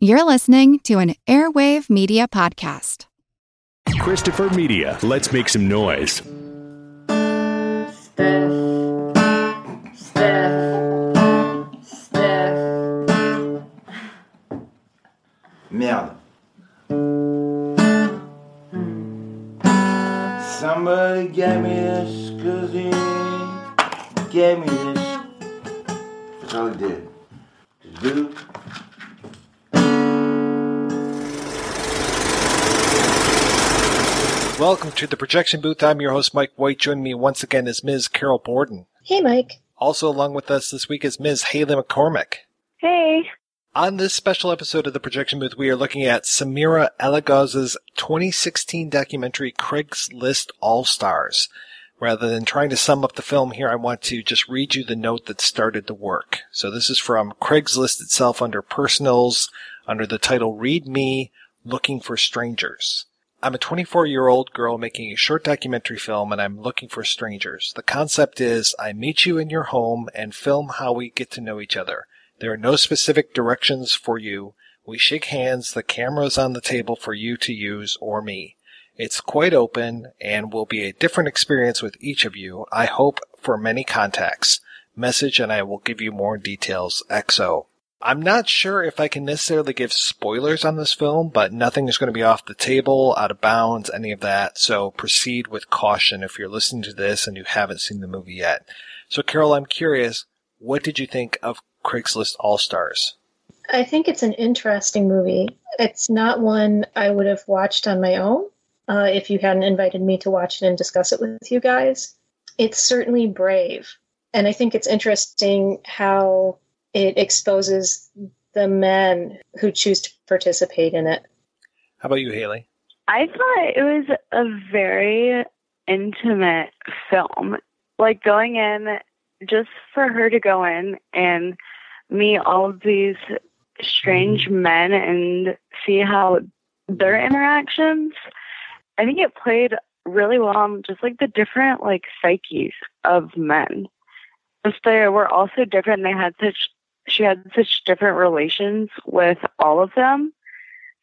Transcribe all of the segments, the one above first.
You're listening to an Airwave Media Podcast. Christopher Media. Let's make some noise. Steph, Steph, Steph. Merde. Somebody gave me this, cause he gave me this. That's all he did. Just do. Welcome to the projection booth. I'm your host, Mike White. Joining me once again is Ms. Carol Borden. Hey, Mike. Also along with us this week is Ms. Haley McCormick. Hey. On this special episode of the projection booth, we are looking at Samira Elagoz's 2016 documentary Craigslist Allstars. Rather than trying to sum up the film here, I want to just read you the note that started the work. So this is from Craigslist itself under personals, under the title Read Me, Looking for Strangers. I'm a 24 year old girl making a short documentary film and I'm looking for strangers. The concept is I meet you in your home and film how we get to know each other. There are no specific directions for you. We shake hands, the camera's on the table for you to use or me. It's quite open and will be a different experience with each of you. I hope for many contacts. Message and I will give you more details. XO. I'm not sure if I can necessarily give spoilers on this film, but nothing is going to be off the table, out of bounds, any of that. So proceed with caution if you're listening to this and you haven't seen the movie yet. So Carol, I'm curious, what did you think of Craigslist Allstars? I think it's an interesting movie. It's not one I would have watched on my own uh, if you hadn't invited me to watch it and discuss it with you guys. It's certainly brave. And I think it's interesting how it exposes the men who choose to participate in it. How about you, Haley? I thought it was a very intimate film. Like going in, just for her to go in and meet all of these strange mm-hmm. men and see how their interactions, I think it played really well on just like the different like psyches of men. Just they were all so different. They had such she had such different relations with all of them.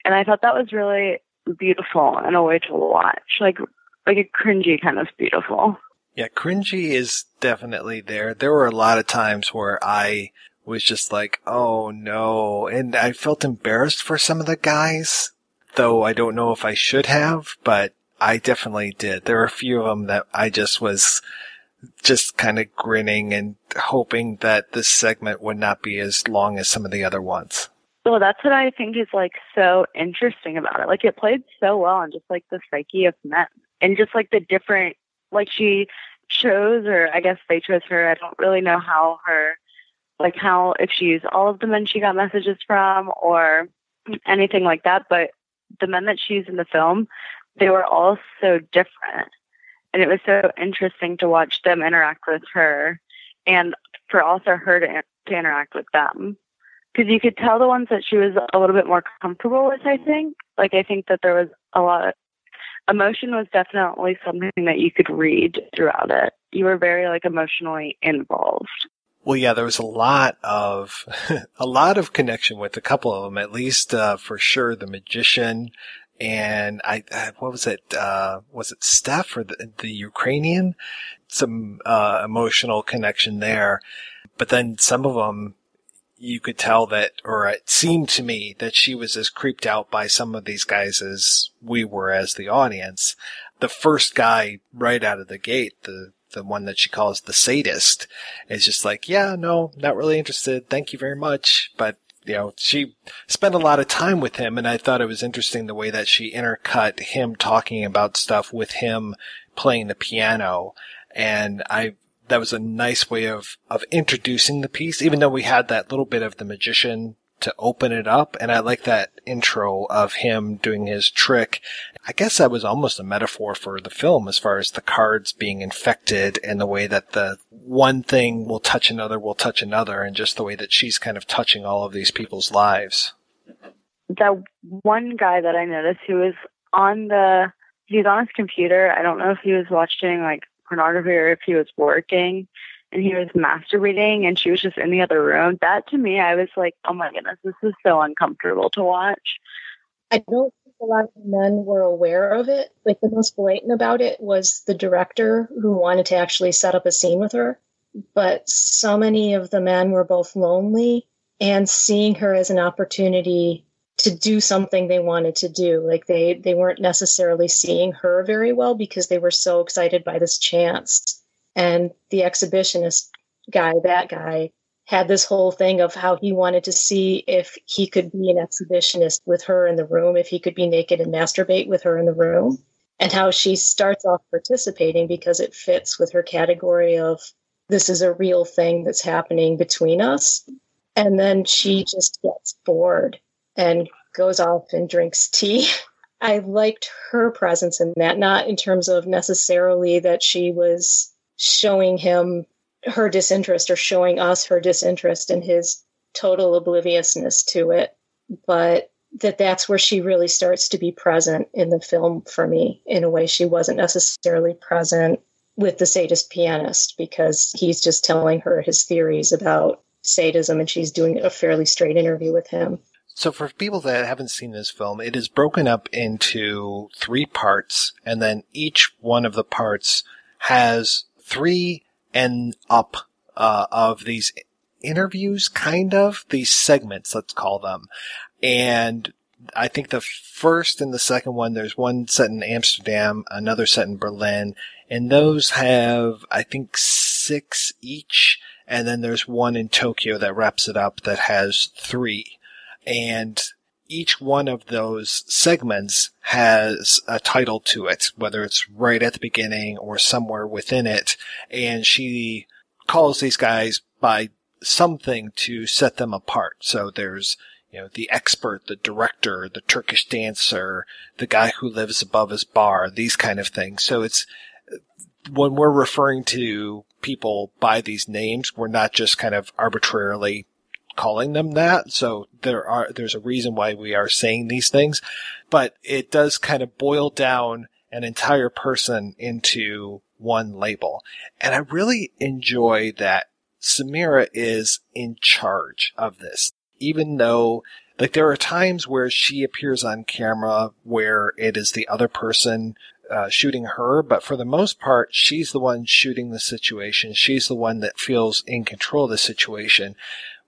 And I thought that was really beautiful in a way to watch. Like like a cringy kind of beautiful. Yeah, cringy is definitely there. There were a lot of times where I was just like, oh no. And I felt embarrassed for some of the guys, though I don't know if I should have, but I definitely did. There were a few of them that I just was just kind of grinning and hoping that this segment would not be as long as some of the other ones. Well, that's what I think is like so interesting about it. Like it played so well on just like the psyche of men and just like the different, like she chose, or I guess they chose her. I don't really know how her, like how, if she used all of the men she got messages from or anything like that. But the men that she used in the film, they were all so different and it was so interesting to watch them interact with her and for also her to, to interact with them. Because you could tell the ones that she was a little bit more comfortable with i think. Like i think that there was a lot of emotion was definitely something that you could read throughout it. You were very like emotionally involved. Well, yeah, there was a lot of, a lot of connection with a couple of them, at least, uh, for sure, the magician and I, uh, what was it? Uh, was it Steph or the, the Ukrainian? Some, uh, emotional connection there. But then some of them, you could tell that, or it seemed to me that she was as creeped out by some of these guys as we were as the audience. The first guy right out of the gate, the, the one that she calls the sadist, is just like, yeah, no, not really interested. Thank you very much. But you know, she spent a lot of time with him, and I thought it was interesting the way that she intercut him talking about stuff with him playing the piano, and I that was a nice way of of introducing the piece, even though we had that little bit of the magician to open it up. And I like that intro of him doing his trick. I guess that was almost a metaphor for the film as far as the cards being infected and the way that the one thing will touch another will touch another and just the way that she's kind of touching all of these people's lives. That one guy that I noticed who was on the, he's on his computer. I don't know if he was watching like pornography or if he was working and he was masturbating and she was just in the other room. That to me, I was like, oh my goodness, this is so uncomfortable to watch. I don't think a lot of men were aware of it. Like the most blatant about it was the director who wanted to actually set up a scene with her. But so many of the men were both lonely and seeing her as an opportunity to do something they wanted to do. Like they they weren't necessarily seeing her very well because they were so excited by this chance. And the exhibitionist guy, that guy, had this whole thing of how he wanted to see if he could be an exhibitionist with her in the room, if he could be naked and masturbate with her in the room, and how she starts off participating because it fits with her category of this is a real thing that's happening between us. And then she just gets bored and goes off and drinks tea. I liked her presence in that, not in terms of necessarily that she was showing him her disinterest or showing us her disinterest in his total obliviousness to it, but that that's where she really starts to be present in the film for me in a way she wasn't necessarily present with the sadist pianist because he's just telling her his theories about sadism and she's doing a fairly straight interview with him. So for people that haven't seen this film, it is broken up into three parts and then each one of the parts has three and up uh, of these interviews, kind of these segments, let's call them. And I think the first and the second one, there's one set in Amsterdam, another set in Berlin, and those have, I think, six each. And then there's one in Tokyo that wraps it up that has three. And each one of those segments has a title to it, whether it's right at the beginning or somewhere within it. And she calls these guys by something to set them apart. So there's, you know, the expert, the director, the Turkish dancer, the guy who lives above his bar, these kind of things. So it's, when we're referring to people by these names, we're not just kind of arbitrarily calling them that. So there are, there's a reason why we are saying these things, but it does kind of boil down an entire person into one label. And I really enjoy that Samira is in charge of this, even though like there are times where she appears on camera where it is the other person uh, shooting her, but for the most part, she's the one shooting the situation. She's the one that feels in control of the situation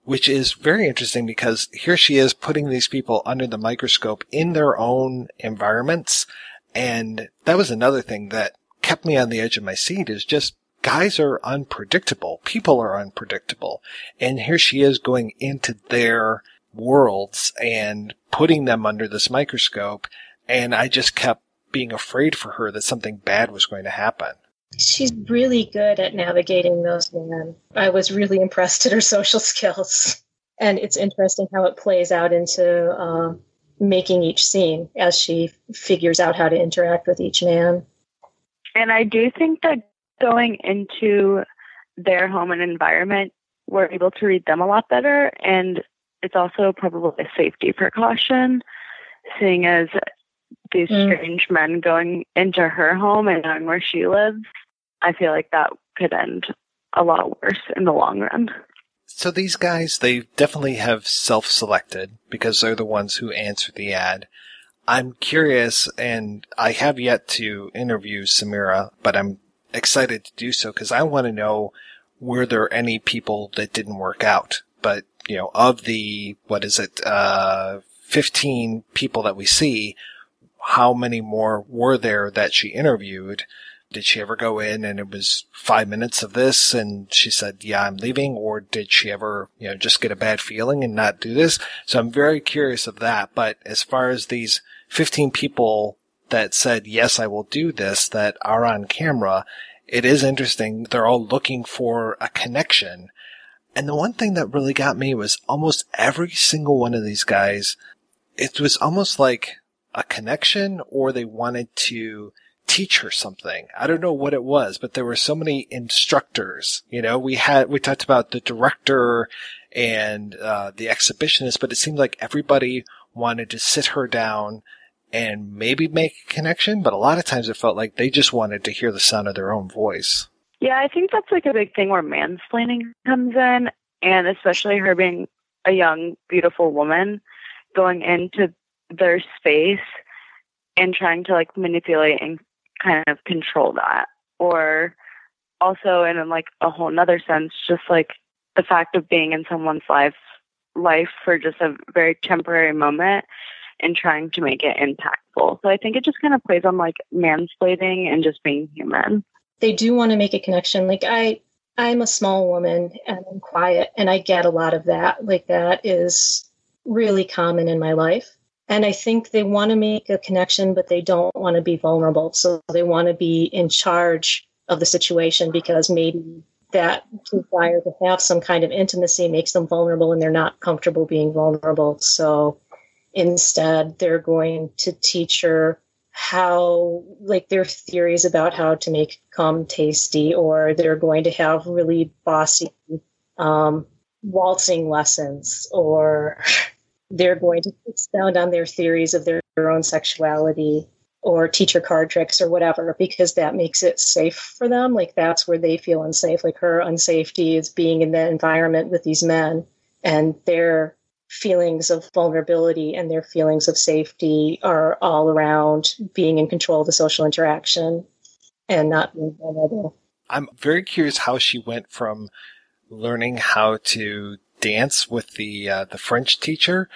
which is very interesting because here she is putting these people under the microscope in their own environments. And that was another thing that kept me on the edge of my seat is just guys are unpredictable. People are unpredictable. And here she is going into their worlds and putting them under this microscope. And I just kept being afraid for her that something bad was going to happen. She's really good at navigating those men. I was really impressed at her social skills. And it's interesting how it plays out into uh, making each scene as she figures out how to interact with each man. And I do think that going into their home and environment, we're able to read them a lot better. And it's also probably a safety precaution, seeing as these mm. strange men going into her home and knowing where she lives, I feel like that could end a lot worse in the long run. So these guys, they definitely have self-selected because they're the ones who answer the ad. I'm curious, and I have yet to interview Samira, but I'm excited to do so because I want to know were there any people that didn't work out? But, you know, of the, what is it, uh, 15 people that we see, how many more were there that she interviewed? Did she ever go in and it was five minutes of this and she said, yeah, I'm leaving? Or did she ever, you know, just get a bad feeling and not do this? So I'm very curious of that. But as far as these 15 people that said, yes, I will do this that are on camera, it is interesting. They're all looking for a connection. And the one thing that really got me was almost every single one of these guys, it was almost like a connection or they wanted to teach her something. I don't know what it was, but there were so many instructors. You know, we had, we talked about the director and uh, the exhibitionist, but it seemed like everybody wanted to sit her down and maybe make a connection, but a lot of times it felt like they just wanted to hear the sound of their own voice. Yeah, I think that's like a big thing where mansplaining comes in, and especially her being a young, beautiful woman going into their space and trying to like manipulate and kind of control that. Or also in like a whole nother sense, just like the fact of being in someone's life life for just a very temporary moment and trying to make it impactful. So I think it just kind of plays on like mansplaining and just being human. They do want to make a connection. Like I I'm a small woman and I'm quiet and I get a lot of that. Like that is really common in my life. And I think they want to make a connection, but they don't want to be vulnerable. So they want to be in charge of the situation because maybe that desire to have some kind of intimacy makes them vulnerable and they're not comfortable being vulnerable. So instead, they're going to teach her how, like, their theories about how to make cum tasty, or they're going to have really bossy um, waltzing lessons, or they're going to expound on their theories of their, their own sexuality or teacher card tricks or whatever because that makes it safe for them. Like that's where they feel unsafe. Like her unsafety is being in the environment with these men and their feelings of vulnerability and their feelings of safety are all around being in control of the social interaction and not being vulnerable. I'm very curious how she went from learning how to dance with the uh, the french teacher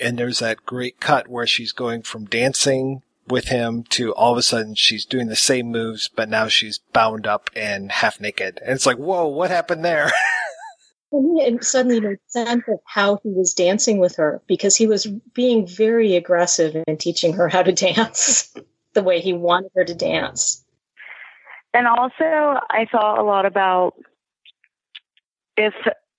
and there's that great cut where she's going from dancing with him to all of a sudden she's doing the same moves, but now she's bound up and half naked. And it's like, whoa, what happened there? and suddenly made sense of how he was dancing with her because he was being very aggressive in teaching her how to dance the way he wanted her to dance. And also, I thought a lot about if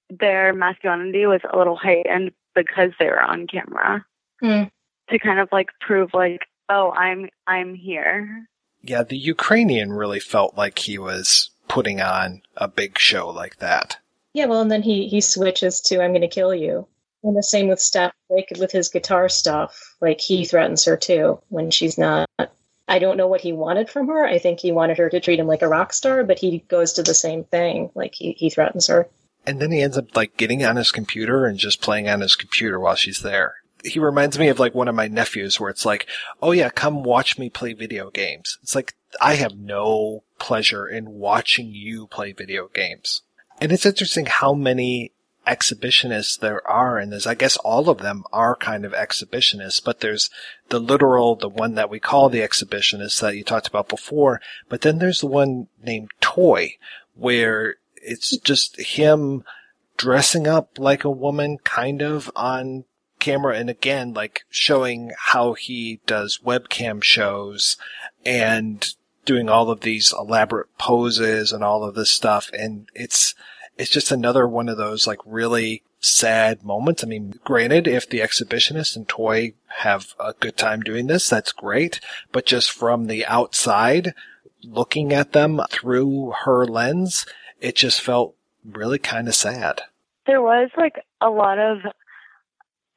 their masculinity was a little heightened because they were on camera mm. to kind of like prove like oh, I'm I'm here. Yeah, the Ukrainian really felt like he was putting on a big show like that. Yeah, well, and then he he switches to "I'm going to kill you," and the same with Steph, like with his guitar stuff. Like he threatens her too when she's not. I don't know what he wanted from her. I think he wanted her to treat him like a rock star, but he goes to the same thing. Like he he threatens her. And then he ends up like getting on his computer and just playing on his computer while she's there he reminds me of like one of my nephews where it's like, oh yeah, come watch me play video games. It's like, I have no pleasure in watching you play video games. And it's interesting how many exhibitionists there are in this. I guess all of them are kind of exhibitionists, but there's the literal, the one that we call the exhibitionist that you talked about before. But then there's the one named Toy, where it's just him dressing up like a woman kind of on camera and again, like showing how he does webcam shows and doing all of these elaborate poses and all of this stuff. And it's, it's just another one of those like really sad moments. I mean, granted, if the exhibitionist and toy have a good time doing this, that's great. But just from the outside, looking at them through her lens, it just felt really kind of sad. There was like a lot of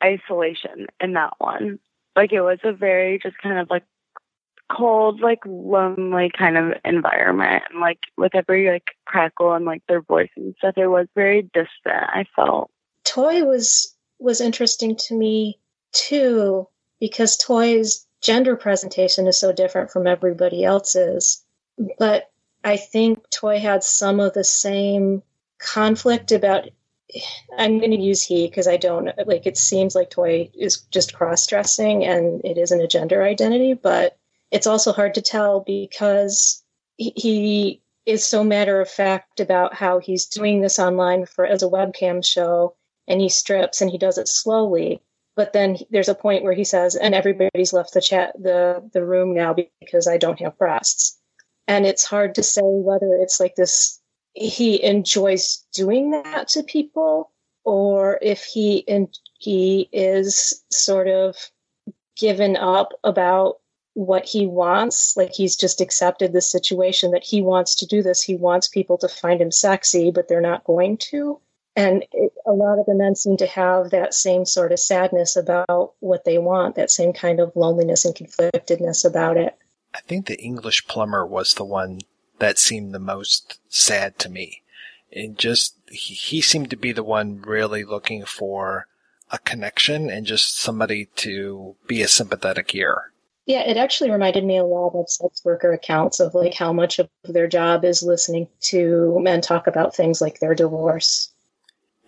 isolation in that one. Like it was a very just kind of like cold, like lonely kind of environment. And like with every like crackle and like their voice and stuff, it was very distant, I felt. Toy was was interesting to me too, because Toy's gender presentation is so different from everybody else's. But I think Toy had some of the same conflict about I'm going to use he because I don't like it seems like Toy is just cross dressing and it isn't a gender identity, but it's also hard to tell because he is so matter of fact about how he's doing this online for as a webcam show and he strips and he does it slowly but then there's a point where he says and everybody's left the chat the the room now because I don't have breasts and it's hard to say whether it's like this he enjoys doing that to people or if he in, he is sort of given up about what he wants. Like he's just accepted the situation that he wants to do this. He wants people to find him sexy but they're not going to. And it, a lot of the men seem to have that same sort of sadness about what they want that same kind of loneliness and conflictedness about it i think the english plumber was the one that seemed the most sad to me. And just, he, he seemed to be the one really looking for a connection and just somebody to be a sympathetic ear. Yeah, it actually reminded me a lot of sex worker accounts of like how much of their job is listening to men talk about things like their divorce.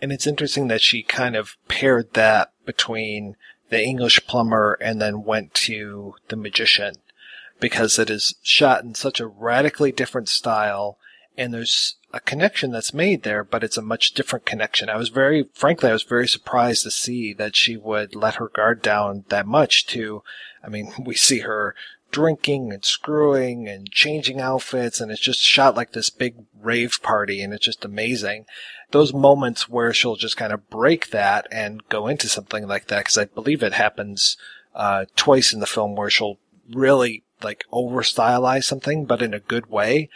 And it's interesting that she kind of paired that between the English plumber and then went to the magician because it is shot in such a radically different style and there's a connection that's made there, but it's a much different connection. I was very, frankly, I was very surprised to see that she would let her guard down that much to, I mean, we see her drinking and screwing and changing outfits and it's just shot like this big rave party and it's just amazing. Those moments where she'll just kind of break that and go into something like that, because I believe it happens, uh, twice in the film where she'll really like over stylize something, but in a good way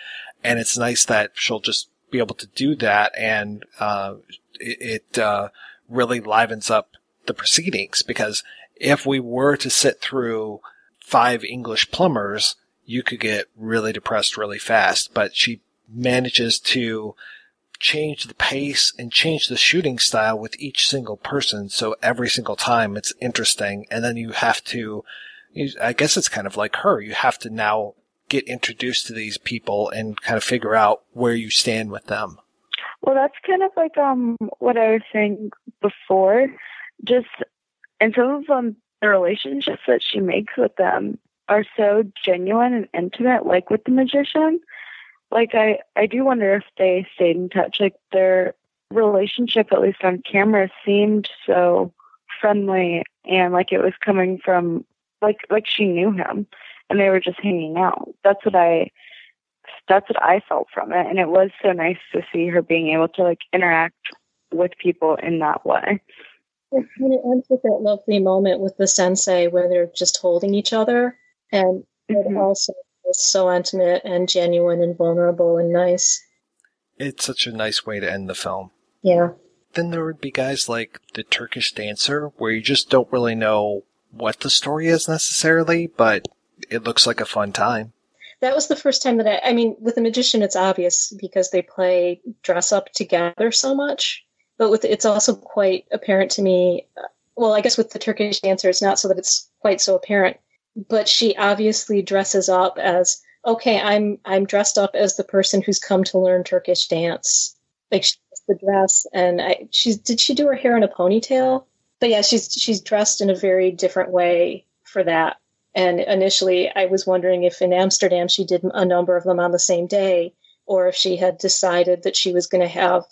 and it's nice that she'll just be able to do that, and uh, it, it uh, really livens up the proceedings because if we were to sit through five English plumbers, you could get really depressed really fast. But she manages to change the pace and change the shooting style with each single person. So every single time it's interesting. And then you have to, I guess it's kind of like her. You have to now get introduced to these people and kind of figure out where you stand with them. Well, that's kind of like um what I was saying before. Just and some of them, the relationships that she makes with them are so genuine and intimate, like with the magician. Like I, I do wonder if they stayed in touch. Like their relationship, at least on camera, seemed so friendly and like it was coming from like like she knew him and they were just hanging out. That's what I that's what I felt from it. And it was so nice to see her being able to like interact with people in that way. And it ends with that lovely moment with the sensei where they're just holding each other and mm-hmm. it also is so intimate and genuine and vulnerable and nice. It's such a nice way to end the film. Yeah. Then there would be guys like the Turkish dancer where you just don't really know what the story is necessarily, but it looks like a fun time. That was the first time that I, I mean, with the magician, it's obvious because they play dress up together so much. But with it's also quite apparent to me. Uh, well, I guess with the Turkish dancer, it's not so that it's quite so apparent. But she obviously dresses up as okay. I'm I'm dressed up as the person who's come to learn Turkish dance. Like she the dress, and I, she's did she do her hair in a ponytail? But yeah, she's she's dressed in a very different way for that. And initially, I was wondering if in Amsterdam she did a number of them on the same day, or if she had decided that she was going to have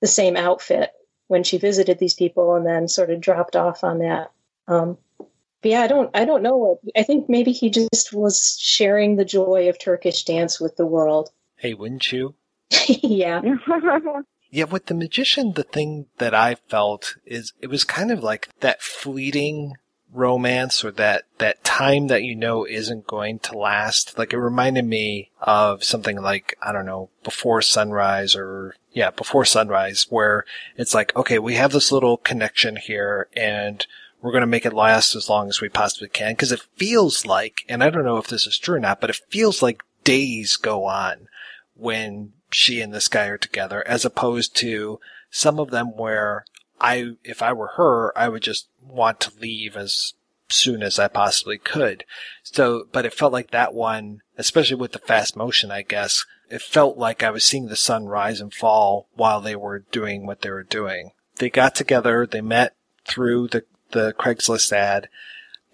the same outfit when she visited these people and then sort of dropped off on that. Um, but yeah, I don't, I don't know. I think maybe he just was sharing the joy of Turkish dance with the world. Hey, wouldn't you? yeah. yeah, with the magician, the thing that I felt is it was kind of like that fleeting romance or that, that time that you know isn't going to last. Like it reminded me of something like, I don't know, before sunrise or yeah, before sunrise where it's like, okay, we have this little connection here and we're going to make it last as long as we possibly can. Cause it feels like, and I don't know if this is true or not, but it feels like days go on when she and this guy are together as opposed to some of them where I, if I were her, I would just want to leave as soon as I possibly could. So, but it felt like that one, especially with the fast motion, I guess, it felt like I was seeing the sun rise and fall while they were doing what they were doing. They got together, they met through the, the Craigslist ad,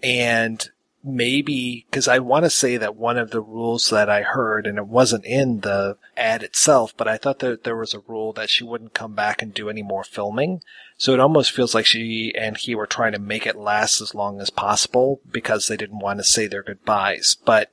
and maybe because I want to say that one of the rules that I heard, and it wasn't in the ad itself, but I thought that there was a rule that she wouldn't come back and do any more filming. So it almost feels like she and he were trying to make it last as long as possible because they didn't want to say their goodbyes. But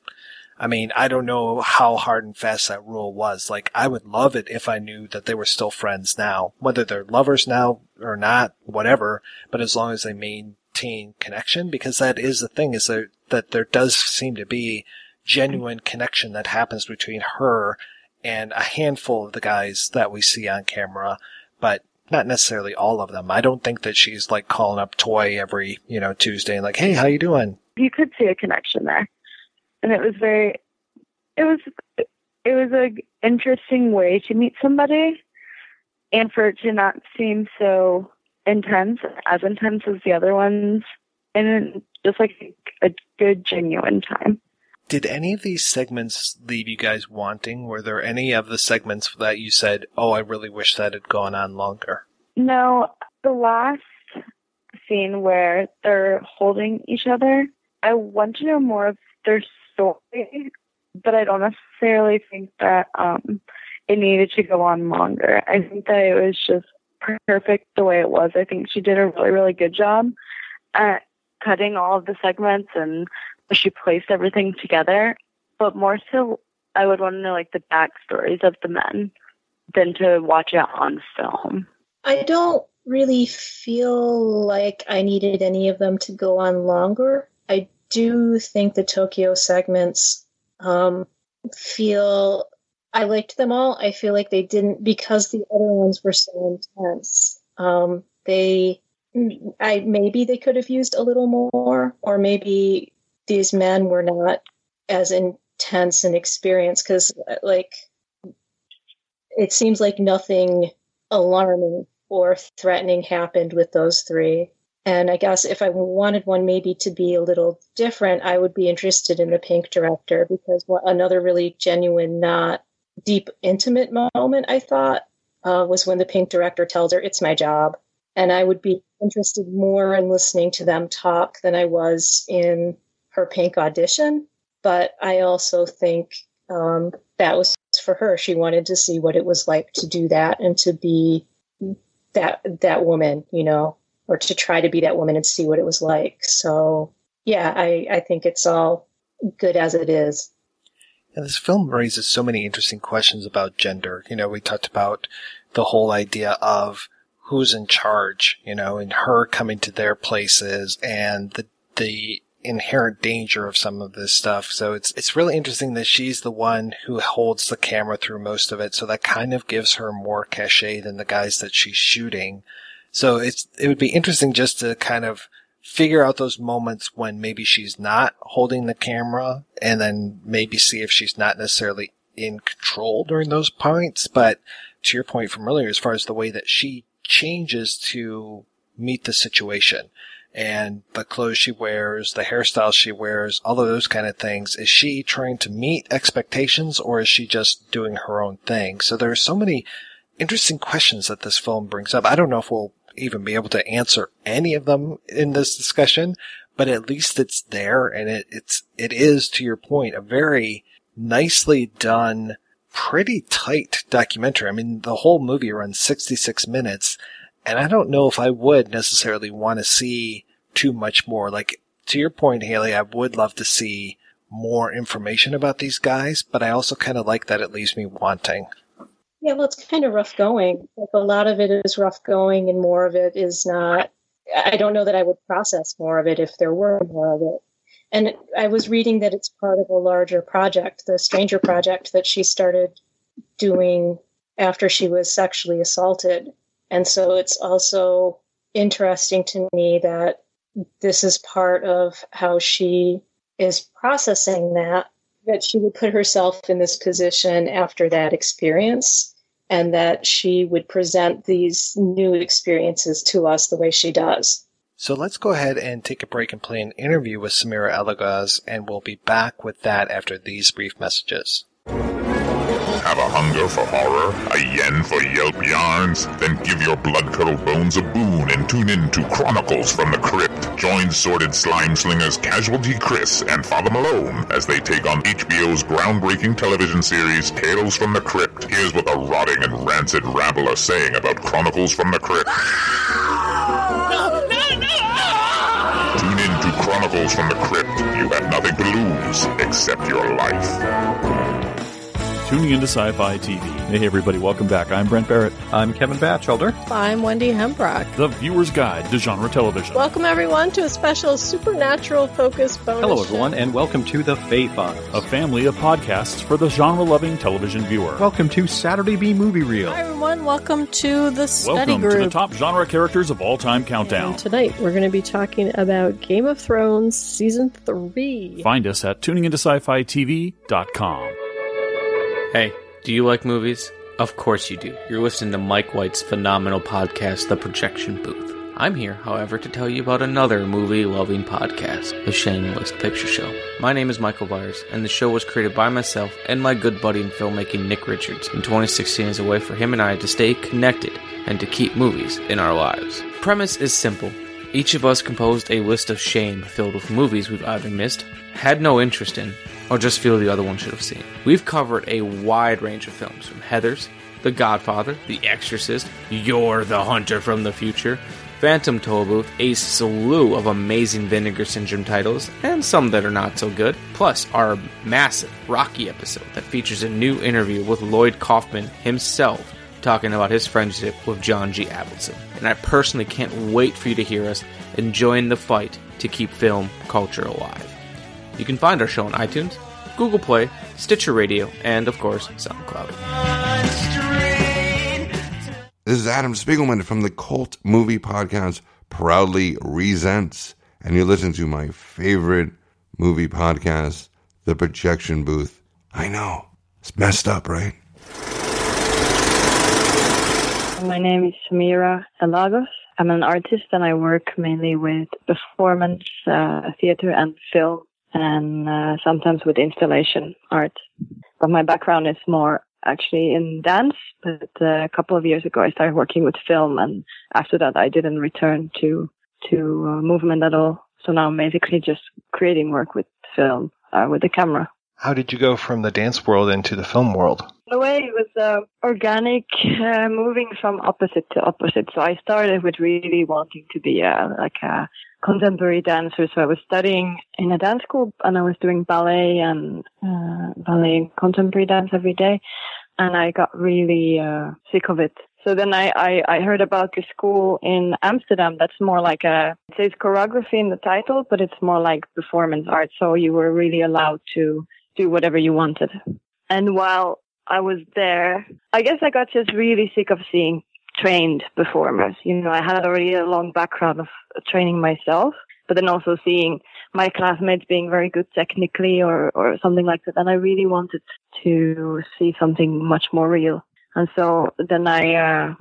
I mean, I don't know how hard and fast that rule was. Like, I would love it if I knew that they were still friends now, whether they're lovers now or not, whatever, but as long as they maintain teen connection because that is the thing is there, that there does seem to be genuine connection that happens between her and a handful of the guys that we see on camera, but not necessarily all of them. I don't think that she's like calling up Toy every, you know, Tuesday and like, Hey, how you doing? You could see a connection there. And it was very, it was, it was a interesting way to meet somebody, and for it to not seem so intense, as intense as the other ones, and just like a good genuine time. Did any of these segments leave you guys wanting? Were there any of the segments that you said, "Oh, I really wish that had gone on longer"? No, the last scene where they're holding each other, I want to know more of their story, but I don't necessarily think that um, it needed to go on longer. I think that it was just perfect the way it was. I think she did a really, really good job at cutting all of the segments and she placed everything together. But more so, I would want to know like the backstories of the men than to watch it on film. I don't really feel like I needed any of them to go on longer. I do think the Tokyo segments um, feel. I liked them all. I feel like they didn't because the other ones were so intense. Um, they, I maybe they could have used a little more, or maybe these men were not as intense and experienced because, like, it seems like nothing alarming or threatening happened with those three. And I guess if I wanted one maybe to be a little different, I would be interested in the Pink director because another really genuine, not deep, intimate moment I thought uh, was when the Pink director tells her, It's my job. And I would be interested more in listening to them talk than I was in her Pink audition. But I also think um, that was for her. She wanted to see what it was like to do that and to be that that woman, you know, or to try to be that woman and see what it was like. So yeah, I, I think it's all good as it is. And this film raises so many interesting questions about gender. You know, we talked about the whole idea of who's in charge, you know, and her coming to their places and the, the inherent danger of some of this stuff. So it's, it's really interesting that she's the one who holds the camera through most of it. So that kind of gives her more cachet than the guys that she's shooting. So it's, it would be interesting just to kind of figure out those moments when maybe she's not holding the camera and then maybe see if she's not necessarily in control during those points. But to your point from earlier, as far as the way that she changes to meet the situation and the clothes she wears, the hairstyle she wears, all of those kind of things. Is she trying to meet expectations or is she just doing her own thing? So there are so many interesting questions that this film brings up. I don't know if we'll even be able to answer any of them in this discussion, but at least it's there and it, it's, it is to your point, a very nicely done, pretty tight documentary. I mean, the whole movie runs 66 minutes and I don't know if I would necessarily want to see too much more. Like, to your point, Haley, I would love to see more information about these guys, but I also kind of like that it leaves me wanting. Yeah, well, it's kind of rough going. Like a lot of it is rough going, and more of it is not. I don't know that I would process more of it if there were more of it. And I was reading that it's part of a larger project, the Stranger Project, that she started doing after she was sexually assaulted. And so it's also interesting to me that this is part of how she is processing that, that she would put herself in this position after that experience and that she would present these new experiences to us the way she does. So let's go ahead and take a break and play an interview with Samira Elagoz, and we'll be back with that after these brief messages. A hunger for horror? A yen for yelp yarns? Then give your blood-curdled bones a boon and tune in to Chronicles from the Crypt. Join sordid slime slingers Casualty Chris and Father Malone as they take on HBO's groundbreaking television series Tales from the Crypt. Here's what the rotting and rancid rabble are saying about Chronicles from the Crypt. Tune in to Chronicles from the Crypt. You have nothing to lose except your life. Tuning into Sci Fi TV. Hey, everybody, welcome back. I'm Brent Barrett. I'm Kevin Batchelder. I'm Wendy Hembrock. The Viewer's Guide to Genre Television. Welcome, everyone, to a special supernatural focused bonus. Hello, everyone, and welcome to The Fae Files, a family of podcasts for the genre loving television viewer. Welcome to Saturday B Movie Reel. Hi, everyone. Welcome to the study welcome group. to the top genre characters of all time countdown. And tonight, we're going to be talking about Game of Thrones Season 3. Find us at tuningintosci-fi.tv.com. Hey, do you like movies? Of course you do. You're listening to Mike White's phenomenal podcast, The Projection Booth. I'm here, however, to tell you about another movie loving podcast, The Shameless Picture Show. My name is Michael Byers, and the show was created by myself and my good buddy in filmmaking, Nick Richards, in 2016 as a way for him and I to stay connected and to keep movies in our lives. Premise is simple. Each of us composed a list of shame filled with movies we've either missed, had no interest in, or just feel the other one should have seen. We've covered a wide range of films from Heathers, The Godfather, The Exorcist, Yor the Hunter from the Future, Phantom Tollbooth, a slew of amazing Vinegar Syndrome titles, and some that are not so good, plus our massive Rocky episode that features a new interview with Lloyd Kaufman himself talking about his friendship with John G. Avildsen. And I personally can't wait for you to hear us and join the fight to keep film culture alive. You can find our show on iTunes, Google Play, Stitcher Radio, and of course, SoundCloud. This is Adam Spiegelman from the Cult Movie Podcast, proudly resents, and you're listening to my favorite movie podcast, The Projection Booth. I know, it's messed up, right? My name is Samira Elagoz. I'm an artist and I work mainly with performance, uh, theater, and film, and uh, sometimes with installation art. But my background is more actually in dance. But uh, a couple of years ago, I started working with film, and after that, I didn't return to to uh, movement at all. So now I'm basically just creating work with film uh, with the camera. How did you go from the dance world into the film world? In a way, it was uh, organic, uh, moving from opposite to opposite. So I started with really wanting to be a, like a contemporary dancer. So I was studying in a dance school and I was doing ballet and uh, ballet and contemporary dance every day. And I got really uh, sick of it. So then I, I, I heard about the school in Amsterdam that's more like a, it says choreography in the title, but it's more like performance art. So you were really allowed to do whatever you wanted. And while I was there, I guess I got just really sick of seeing trained performers. You know, I had already a long background of training myself, but then also seeing my classmates being very good technically or, or something like that. And I really wanted to see something much more real. And so then I, uh,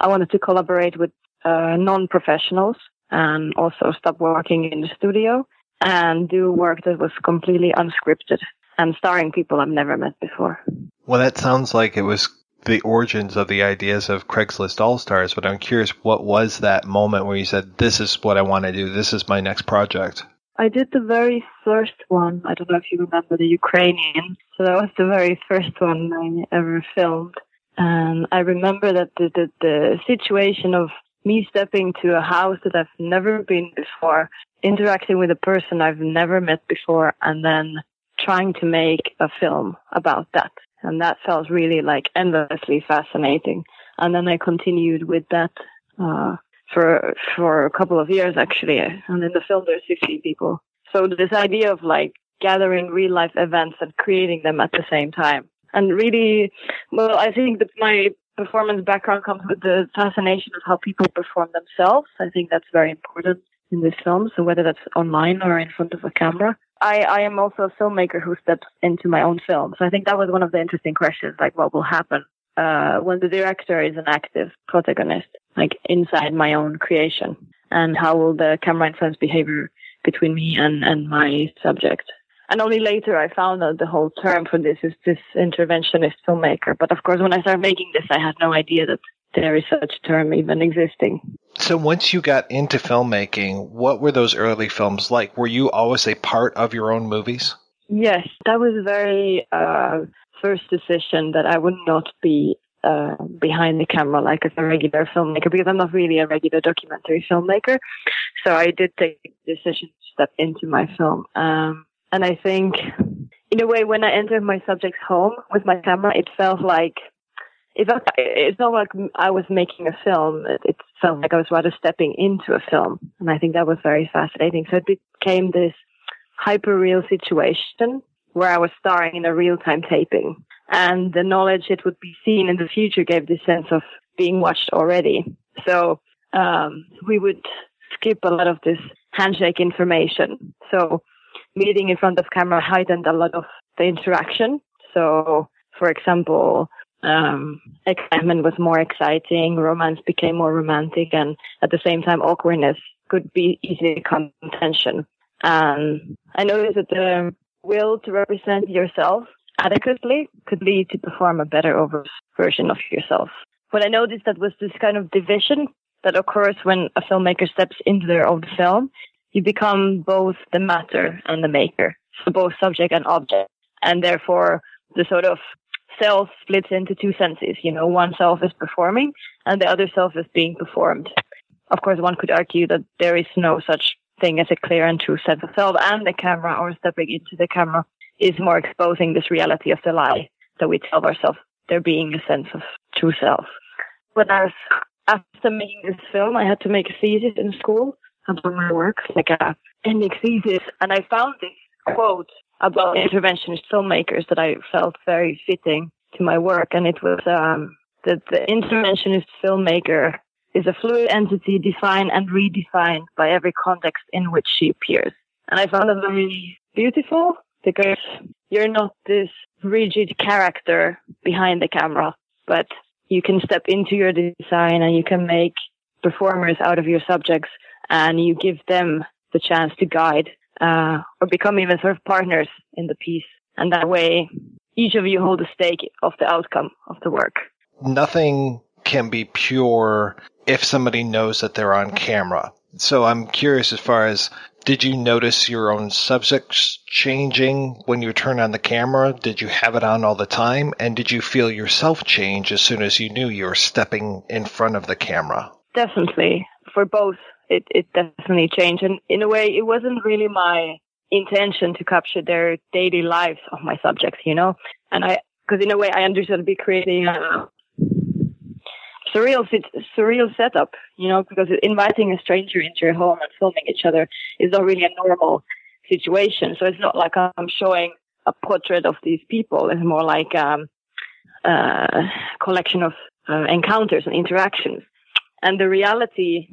I wanted to collaborate with, uh, non-professionals and also stop working in the studio and do work that was completely unscripted and starring people I've never met before. Well, that sounds like it was the origins of the ideas of Craigslist Allstars, but I'm curious, what was that moment where you said, this is what I want to do, this is my next project? I did the very first one. I don't know if you remember the Ukrainian. So that was the very first one I ever filmed. And I remember that the, the, the situation of me stepping to a house that I've never been before, interacting with a person I've never met before, and then trying to make a film about that. And that felt really like endlessly fascinating. And then I continued with that, uh, for, for a couple of years actually. And in the film there's 50 people. So this idea of like gathering real life events and creating them at the same time. And really, well, I think that my performance background comes with the fascination of how people perform themselves. I think that's very important in this film. So whether that's online or in front of a camera. I, I am also a filmmaker who steps into my own film. So I think that was one of the interesting questions, like what will happen uh, when the director is an active protagonist, like inside my own creation, and how will the camera influence behavior between me and, and my subject. And only later I found out the whole term for this is this interventionist filmmaker. But of course, when I started making this, I had no idea that there is such a term even existing. So once you got into filmmaking, what were those early films like? Were you always a part of your own movies? Yes, that was a very uh, first decision that I would not be uh, behind the camera like as a regular filmmaker because I'm not really a regular documentary filmmaker. So I did take the decision to step into my film. Um, and I think, in a way, when I entered my subject's home with my camera, it felt like it felt, it's not like I was making a film. It, it felt like I was rather stepping into a film. And I think that was very fascinating. So it became this hyper real situation where I was starring in a real time taping. And the knowledge it would be seen in the future gave this sense of being watched already. So um, we would skip a lot of this handshake information. So meeting in front of camera heightened a lot of the interaction. So For example, um, excitement was more exciting, romance became more romantic, and at the same time, awkwardness could be easily come tension. And I noticed that the will to represent yourself adequately could lead to perform a better version of yourself. What I noticed that was this kind of division that occurs when a filmmaker steps into their own film. You become both the matter and the maker, so both subject and object, and therefore the sort of self splits into two senses. You know, one self is performing and the other self is being performed. Of course, one could argue that there is no such thing as a clear and true sense of self, and the camera or stepping into the camera is more exposing this reality of the lie that we tell ourselves there being a sense of true self. When I was after making this film, I had to make a thesis in school about my work, like a ending thesis, and I found this quote about interventionist filmmakers that I felt very fitting to my work, and it was um, that the interventionist filmmaker is a fluid entity defined and redefined by every context in which she appears. And I found it very beautiful because you're not this rigid character behind the camera, but you can step into your design and you can make performers out of your subjects and you give them the chance to guide uh, or become even sort of partners in the piece. And that way, each of you hold a stake of the outcome of the work. Nothing can be pure if somebody knows that they're on camera. So I'm curious as far as did you notice your own subjects changing when you turn on the camera? Did you have it on all the time? And did you feel yourself change as soon as you knew you were stepping in front of the camera? Definitely. For both, it, it definitely changed. And in a way, it wasn't really my intention to capture their daily lives of my subjects, you know? And I, because in a way, I understood to be creating a surreal surreal setup, you know, because inviting a stranger into your home and filming each other is not really a normal situation. So it's not like I'm showing a portrait of these people. It's more like um, a collection of uh, encounters and interactions. And the reality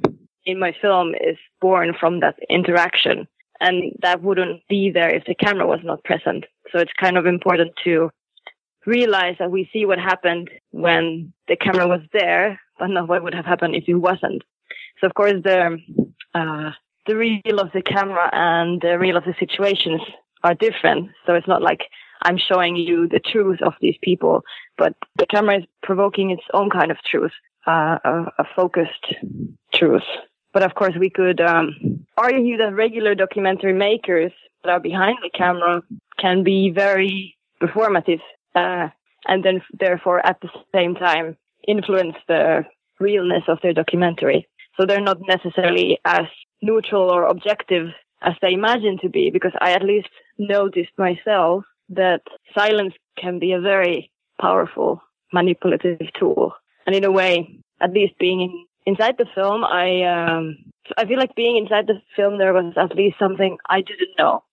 in my film is born from that interaction. And that wouldn't be there if the camera was not present. So it's kind of important to realize that we see what happened when the camera was there, but not what would have happened if it wasn't. So of course the uh, the reel of the camera and the reel of the situations are different. So it's not like I'm showing you the truth of these people, but the camera is provoking its own kind of truth, uh, a, a, focused truth. But of course, we could um, argue that regular documentary makers that are behind the camera can be very performative uh, and then therefore at the same time influence the realness of their documentary. So they're not necessarily as neutral or objective as they imagine to be, because I at least noticed myself that silence can be a very powerful manipulative tool. And in a way, at least being in, inside the film, I um, I feel like being inside the film there was at least something I didn't know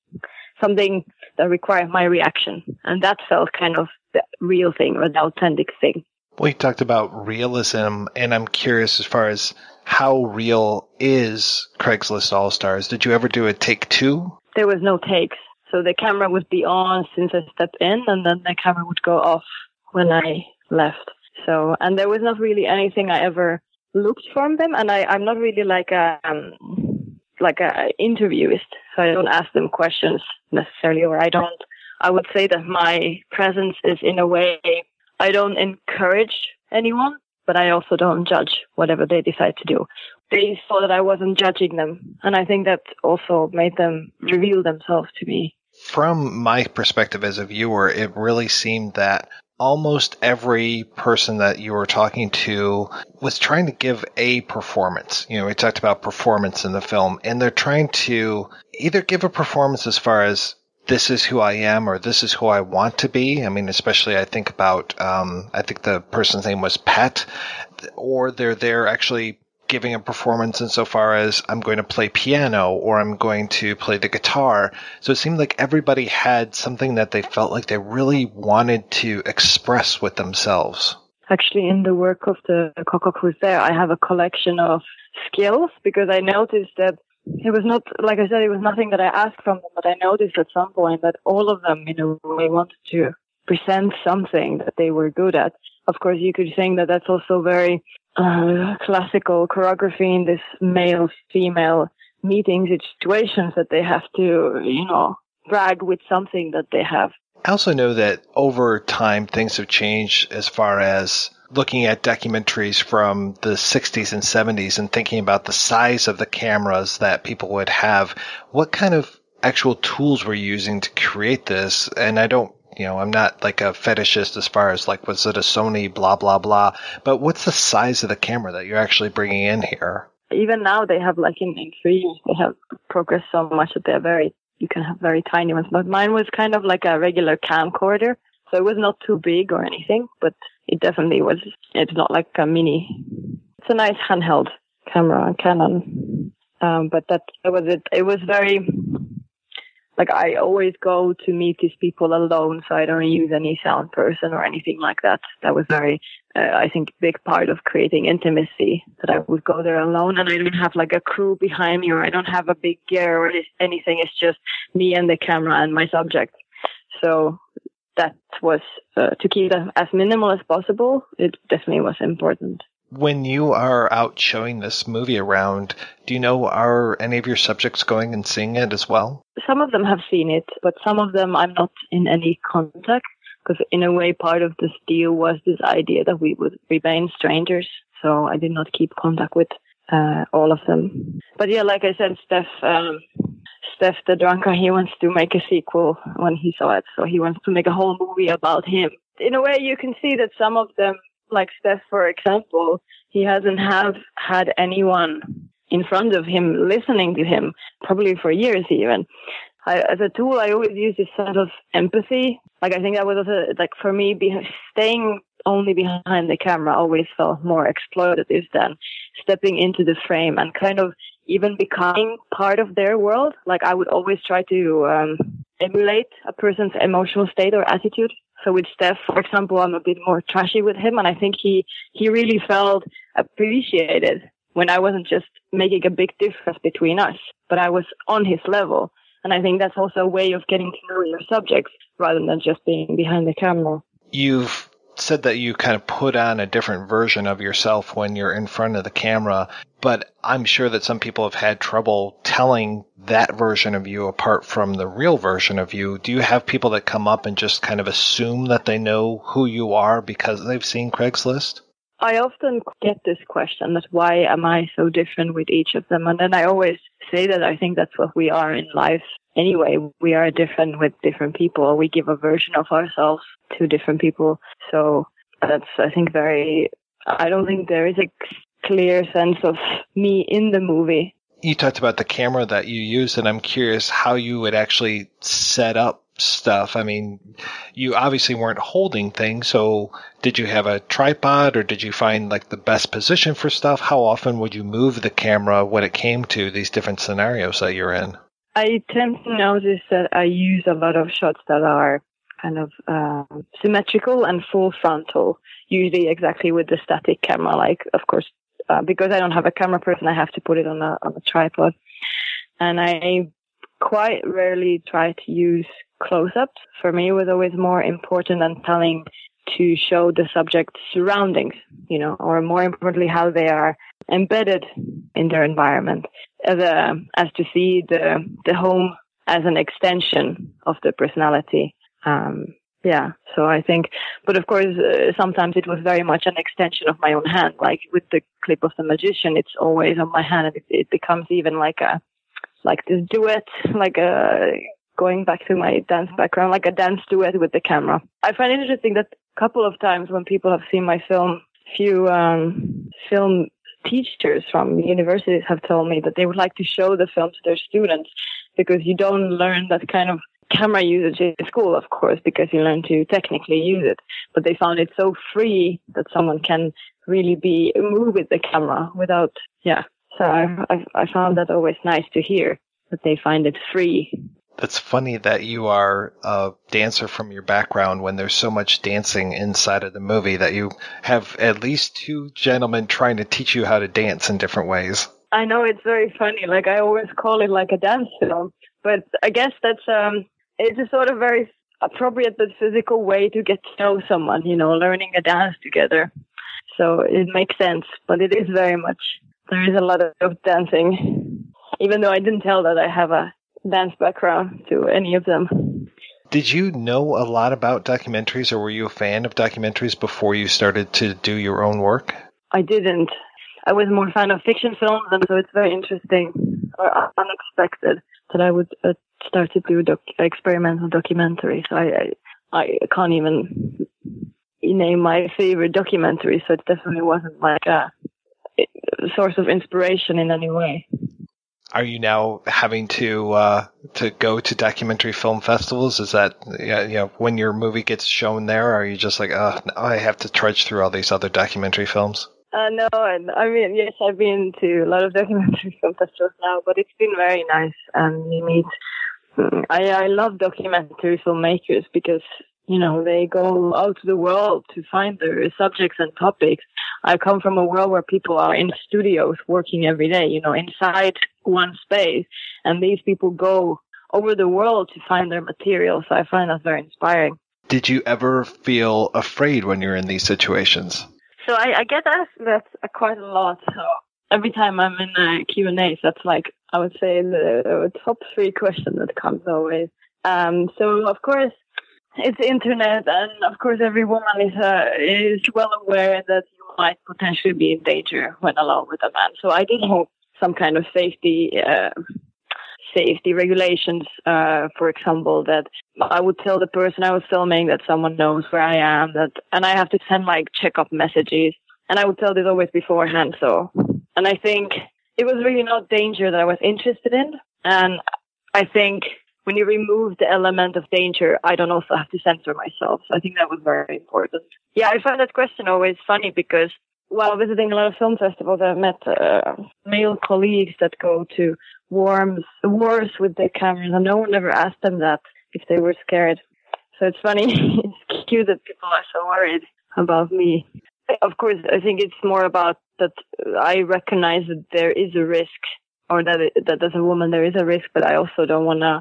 something that required my reaction. And that felt kind of the real thing or the authentic thing. We talked about realism, and I'm curious as far as how real is Craigslist Allstars? Did you ever do a take two? There was no takes. So the camera would be on since I stepped in, and then the camera would go off when I left. So, and there was not really anything I ever looked from them, and I, I'm not really like a, um, like a interviewist, so I don't ask them questions necessarily, or I don't. I would say that my presence is in a way I don't encourage anyone, but I also don't judge whatever they decide to do. They saw that I wasn't judging them, and I think that also made them reveal themselves to me. From my perspective as a viewer, it really seemed that almost every person that you were talking to was trying to give a performance. You know, we talked about performance in the film, and they're trying to either give a performance as far as this is who I am or this is who I want to be. I mean, especially I think about, um, I think the person's name was Pat, or they're there actually giving a performance insofar as I'm going to play piano or I'm going to play the guitar. So it seemed like everybody had something that they felt like they really wanted to express with themselves. Actually, in the work of the Coco Who's There, I have a collection of skills because I noticed that it was not, like I said, it was nothing that I asked from them, but I noticed at some point that all of them, in a way, wanted to present something that they were good at. Of course, you could think that that's also very uh, classical choreography in this male female meeting situations that they have to, you know, brag with something that they have. I also know that over time things have changed as far as looking at documentaries from the 60s and 70s and thinking about the size of the cameras that people would have. What kind of actual tools were you using to create this? And I don't, you know, I'm not like a fetishist as far as like, was it a Sony, blah, blah, blah. But what's the size of the camera that you're actually bringing in here? Even now they have like in, in three years, they have progressed so much that they're very, you can have very tiny ones. But mine was kind of like a regular camcorder. So it was not too big or anything, but it definitely was. It's not like a mini. It's a nice handheld camera, Canon. Um, but that, that was it. It was very like I always go to meet these people alone, so I don't use any sound person or anything like that. That was very, uh, I think, big part of creating intimacy. That I would go there alone, and I don't have like a crew behind me, or I don't have a big gear or anything. It's just me and the camera and my subject. So that was uh, to keep it as minimal as possible. It definitely was important. When you are out showing this movie around, do you know are any of your subjects going and seeing it as well? Some of them have seen it, but some of them I'm not in any contact because in a way part of this deal was this idea that we would remain strangers. So I did not keep contact with uh, all of them. But yeah, like I said, Steph, um, Steph the drunkard, he wants to make a sequel when he saw it. So he wants to make a whole movie about him. In a way, you can see that some of them like Steph, for example, he hasn't have had anyone in front of him listening to him, probably for years even. I, as a tool, I always use this sense of empathy. Like I think that was also like for me, be, staying only behind the camera always felt more exploitative than stepping into the frame and kind of even becoming part of their world. Like I would always try to um, emulate a person's emotional state or attitude. So with Steph, for example, I'm a bit more trashy with him, and I think he he really felt appreciated when I wasn't just making a big difference between us, but I was on his level. And I think that's also a way of getting to know your subjects rather than just being behind the camera. You've said that you kind of put on a different version of yourself when you're in front of the camera, but I'm sure that some people have had trouble telling that version of you apart from the real version of you. Do you have people that come up and just kind of assume that they know who you are because they've seen Craigslist? I often get this question that why am I so different with each of them? And then I always say that I think that's what we are in life anyway. We are different with different people. We give a version of ourselves to different people. So that's, I think, very, I don't think there is a clear sense of me in the movie. You talked about the camera that you use, and I'm curious how you would actually set up stuff. I mean, you obviously weren't holding things, so did you have a tripod or did you find like the best position for stuff? How often would you move the camera when it came to these different scenarios that you're in? I tend to notice that I use a lot of shots that are kind of uh, symmetrical and full frontal, usually exactly with the static camera. Like, of course, uh, because I don't have a camera person, I have to put it on a on a tripod, and I quite rarely try to use close-ups. For me, it was always more important than telling to show the subject's surroundings, you know, or more importantly, how they are embedded in their environment, as a as to see the the home as an extension of the personality. Um, yeah, so I think, but of course, uh, sometimes it was very much an extension of my own hand. Like with the clip of the magician, it's always on my hand, and it, it becomes even like a like this duet, like a going back to my dance background, like a dance duet with the camera. I find it interesting that couple of times when people have seen my film, few um, film teachers from universities have told me that they would like to show the film to their students because you don't learn that kind of camera usage in school, of course, because you learn to technically use it. But they found it so free that someone can really be move with the camera without, yeah. So I, I, I found that always nice to hear that they find it free it's funny that you are a dancer from your background when there's so much dancing inside of the movie that you have at least two gentlemen trying to teach you how to dance in different ways. I know it's very funny. Like I always call it like a dance film, but I guess that's um, it's a sort of very appropriate but physical way to get to know someone, you know, learning a dance together. So it makes sense, but it is very much, there is a lot of dancing, even though I didn't tell that I have a dance background to any of them. Did you know a lot about documentaries, or were you a fan of documentaries before you started to do your own work? I didn't. I was more fan of fiction films, and so it's very interesting or unexpected that I would uh, start to do doc- experimental documentaries. I, I I can't even name my favorite documentary, so it definitely wasn't like a, a source of inspiration in any way. Are you now having to uh, to go to documentary film festivals? Is that you know when your movie gets shown there? Are you just like, oh, I have to trudge through all these other documentary films? Uh, no, and I mean, yes, I've been to a lot of documentary film festivals now, but it's been very nice, and you meet. mm, I I love documentary filmmakers because you know they go out to the world to find their subjects and topics. I come from a world where people are in studios working every day, you know, inside one space, and these people go over the world to find their material. So I find that very inspiring. Did you ever feel afraid when you're in these situations? So I, I get asked that quite a lot. So every time I'm in a Q&A, that's like, I would say the top three question that comes always. Um, so of course, it's internet and of course every woman is, uh, is well aware that you might potentially be in danger when alone with a man. So I did hope some kind of safety, uh, safety regulations, uh, for example, that I would tell the person I was filming that someone knows where I am, that, and I have to send like check-up messages, and I would tell this always beforehand. So, and I think it was really not danger that I was interested in, and I think when you remove the element of danger, I don't also have to censor myself. So I think that was very important. Yeah, I find that question always funny because while visiting a lot of film festivals, I've met uh, male colleagues that go to wars, wars with their cameras, and no one ever asked them that if they were scared. So it's funny. it's cute that people are so worried about me. Of course, I think it's more about that I recognize that there is a risk, or that it, that as a woman there is a risk, but I also don't want to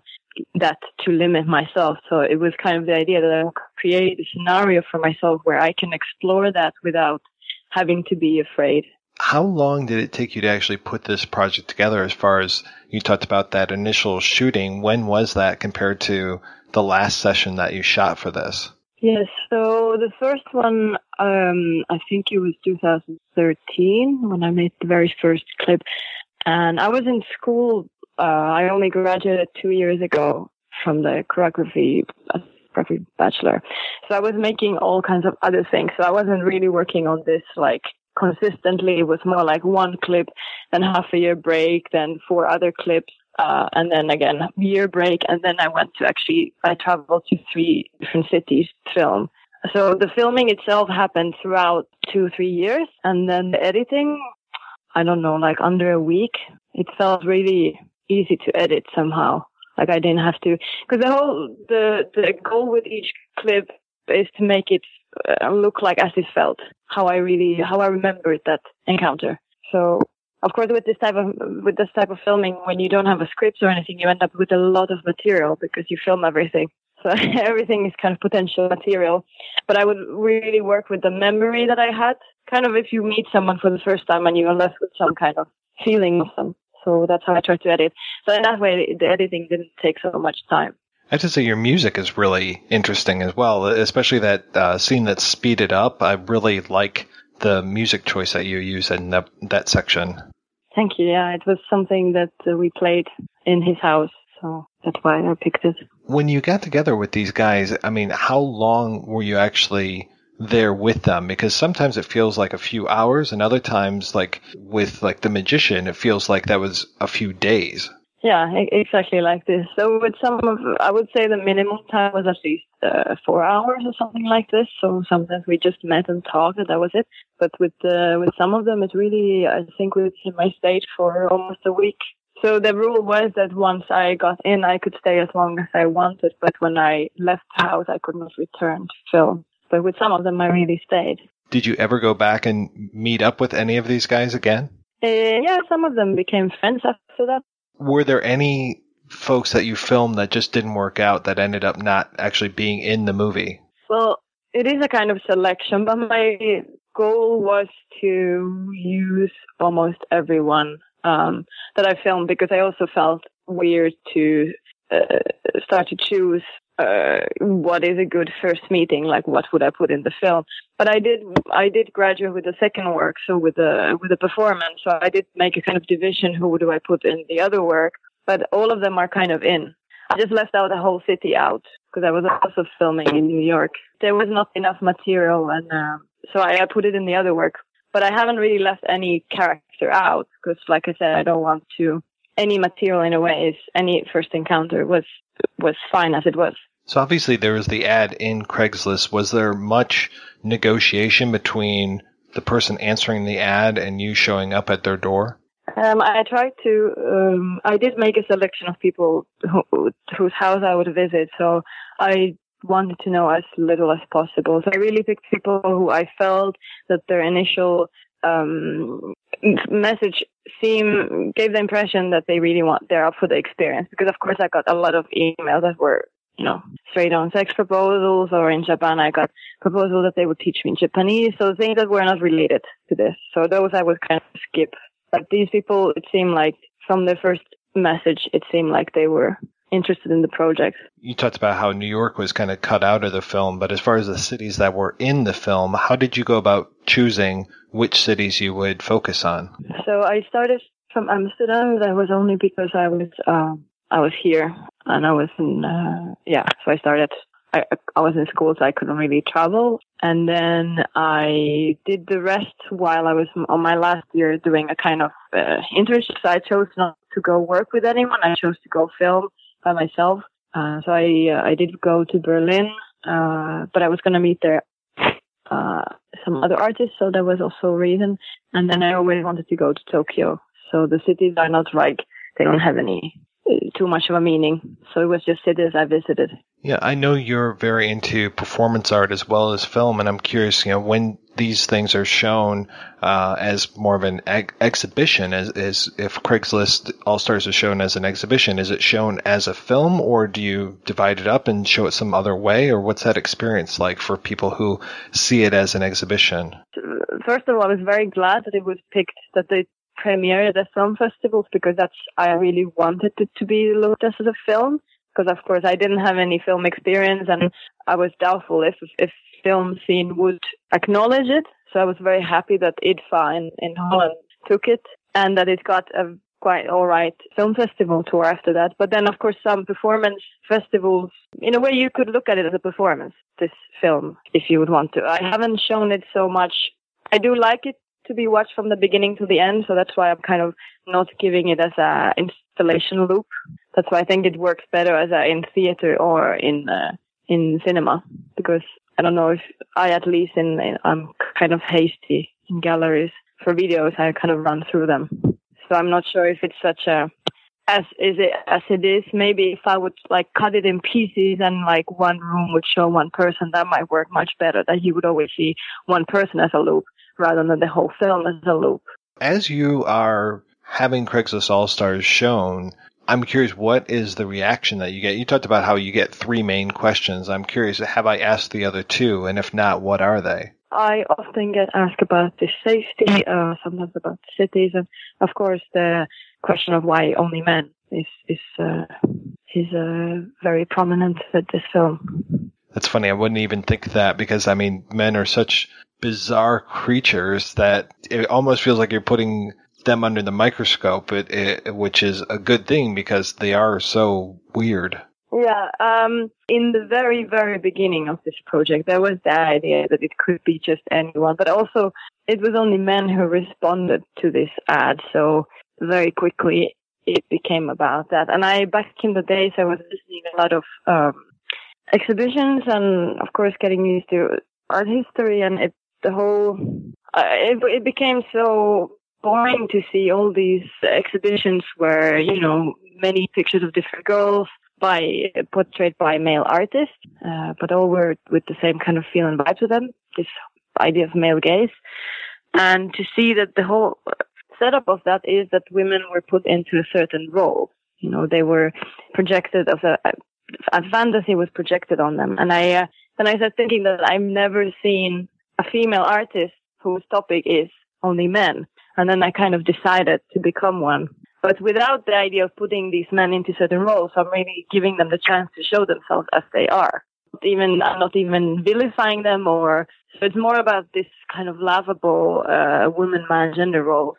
that to limit myself. So it was kind of the idea that I create a scenario for myself where I can explore that without having to be afraid. How long did it take you to actually put this project together as far as you talked about that initial shooting? When was that compared to the last session that you shot for this? Yes, so the first one, um, I think it was 2013 when I made the very first clip. And I was in school, uh, I only graduated two years ago from the choreography, choreography bachelor. So I was making all kinds of other things. So I wasn't really working on this like consistently. It was more like one clip, then half a year break, then four other clips. Uh, and then again, year break. And then I went to actually, I traveled to three different cities to film. So the filming itself happened throughout two, three years. And then the editing, I don't know, like under a week. It felt really easy to edit somehow. Like I didn't have to, because the whole, the, the goal with each clip is to make it uh, look like as it felt, how I really, how I remembered that encounter. So of course, with this type of with this type of filming, when you don't have a script or anything, you end up with a lot of material because you film everything. So everything is kind of potential material. But I would really work with the memory that I had. Kind of if you meet someone for the first time and you're left with some kind of feeling of them. So that's how I try to edit. So in that way, the editing didn't take so much time. I have to say your music is really interesting as well, especially that uh, scene that's speeded up. I really like the music choice that you use in that, that section. Thank you. Yeah, it was something that uh, we played in his house, so that's why I picked it. When you got together with these guys, I mean, how long were you actually there with them? Because sometimes it feels like a few hours, and other times, like with like the magician, it feels like that was a few days. Yeah, exactly like this. So with some of, I would say the minimum time was at least uh, four hours or something like this. So sometimes we just met and talked, and that was it. But with uh, with some of them, it really, I think, him, I stayed for almost a week. So the rule was that once I got in, I could stay as long as I wanted. But when I left the house, I could not return to film. But with some of them, I really stayed. Did you ever go back and meet up with any of these guys again? Uh, yeah, some of them became friends after that. Were there any folks that you filmed that just didn't work out that ended up not actually being in the movie? Well, it is a kind of selection, but my goal was to use almost everyone um, that I filmed because I also felt weird to uh, start to choose uh, what is a good first meeting, like what would I put in the film. But I did, I did graduate with the second work, so with the with the performance. So I did make a kind of division. Who do I put in the other work? But all of them are kind of in. I just left out the whole city out because I was also filming in New York. There was not enough material, and uh, so I, I put it in the other work. But I haven't really left any character out because, like I said, I don't want to any material in a way. Is any first encounter was was fine as it was. So obviously there was the ad in Craigslist. Was there much negotiation between the person answering the ad and you showing up at their door? Um, I tried to. Um, I did make a selection of people who, whose house I would visit, so I wanted to know as little as possible. So I really picked people who I felt that their initial um, message seem gave the impression that they really want they're up for the experience. Because of course I got a lot of emails that were you know, straight on sex proposals or in Japan I got proposals that they would teach me in Japanese. So things that were not related to this. So those I would kind of skip. But these people, it seemed like from the first message, it seemed like they were interested in the project. You talked about how New York was kind of cut out of the film, but as far as the cities that were in the film, how did you go about choosing which cities you would focus on? So I started from Amsterdam. That was only because I was um, I was here and I was in, uh, yeah, so I started, I, I was in school, so I couldn't really travel. And then I did the rest while I was on my last year doing a kind of uh, internship. So I chose not to go work with anyone. I chose to go film by myself. Uh, so I, uh, I did go to Berlin, uh, but I was going to meet there, uh, some other artists. So that was also a reason. And then I always wanted to go to Tokyo. So the cities are not like, they don't have any too much of a meaning. So it was just cities I visited. Yeah, I know you're very into performance art as well as film, and I'm curious, you know, when these things are shown uh, as more of an exhibition, as, as if Craigslist Allstars is shown as an exhibition, is it shown as a film, or do you divide it up and show it some other way, or what's that experience like for people who see it as an exhibition? First of all, I was very glad that it was picked that they premiere at the film festivals because that's I really wanted it to be looked at as a film because of course I didn't have any film experience and I was doubtful if if film scene would acknowledge it. So I was very happy that IDFA in, in Holland took it and that it got a quite all right film festival tour after that. But then of course some performance festivals in a way you could look at it as a performance, this film, if you would want to. I haven't shown it so much I do like it to be watched from the beginning to the end. So that's why I'm kind of not giving it as a installation loop. That's why I think it works better as a in theater or in uh, in cinema because I don't know if I at least in, in I'm kind of hasty in galleries for videos. I kind of run through them. So I'm not sure if it's such a as is it as it is. Maybe if I would like cut it in pieces and like one room would show one person, that might work much better. That you would always see one person as a loop rather than the whole film as a loop. As you are having Craigslist Allstars shown, I'm curious, what is the reaction that you get? You talked about how you get three main questions. I'm curious, have I asked the other two? And if not, what are they? I often get asked about the safety, uh, sometimes about the cities, and of course the question of why only men is is uh, is uh, very prominent with this film. That's funny. I wouldn't even think that because I mean, men are such bizarre creatures that it almost feels like you're putting them under the microscope, it, it, which is a good thing because they are so weird. Yeah, um, in the very, very beginning of this project, there was the idea that it could be just anyone, but also it was only men who responded to this ad. So very quickly it became about that. And I, back in the days, I was listening a lot of, um, exhibitions and of course getting used to art history and it the whole uh, it, it became so boring to see all these exhibitions where you know many pictures of different girls by portrayed by male artists, uh, but all were with the same kind of feel and vibe to them. This idea of male gaze, and to see that the whole setup of that is that women were put into a certain role. You know, they were projected as a, a fantasy was projected on them. And I, uh, then I started thinking that I've never seen a female artist whose topic is only men. And then I kind of decided to become one. But without the idea of putting these men into certain roles, I'm really giving them the chance to show themselves as they are. Even I'm not even vilifying them, or so it's more about this kind of laughable uh, woman-man gender role.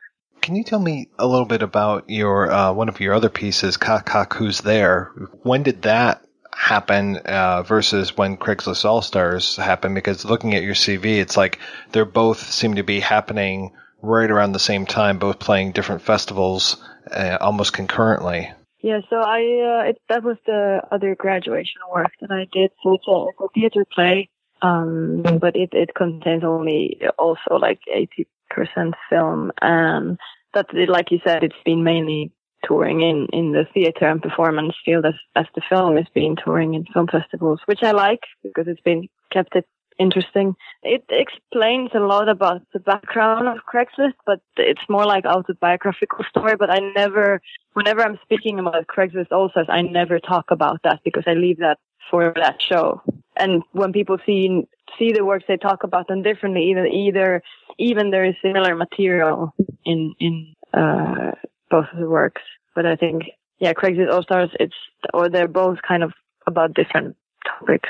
Can you tell me a little bit about your uh, one of your other pieces, Cock Who's There? When did that happen uh, versus when Craigslist Allstars happened? Because looking at your CV, it's like they're both seem to be happening right around the same time, both playing different festivals uh, almost concurrently. Yeah, so I uh, it, that was the other graduation work that I did. So it's a, it's a theater play, um, but it it contains only also like eighty percent film, and that like you said, it's been mainly touring in in the theater and performance field as as the film has been touring in film festivals, which I like because it's been kept it interesting. It explains a lot about the background of Craigslist, but it's more like autobiographical story. But I never, whenever I'm speaking about Craigslist also, I never talk about that because I leave that for that show. And when people see see the works, they talk about them differently. even either even there is similar material in in uh, both of the works. But I think yeah, Craigslist Allstars, it's or they're both kind of about different topics.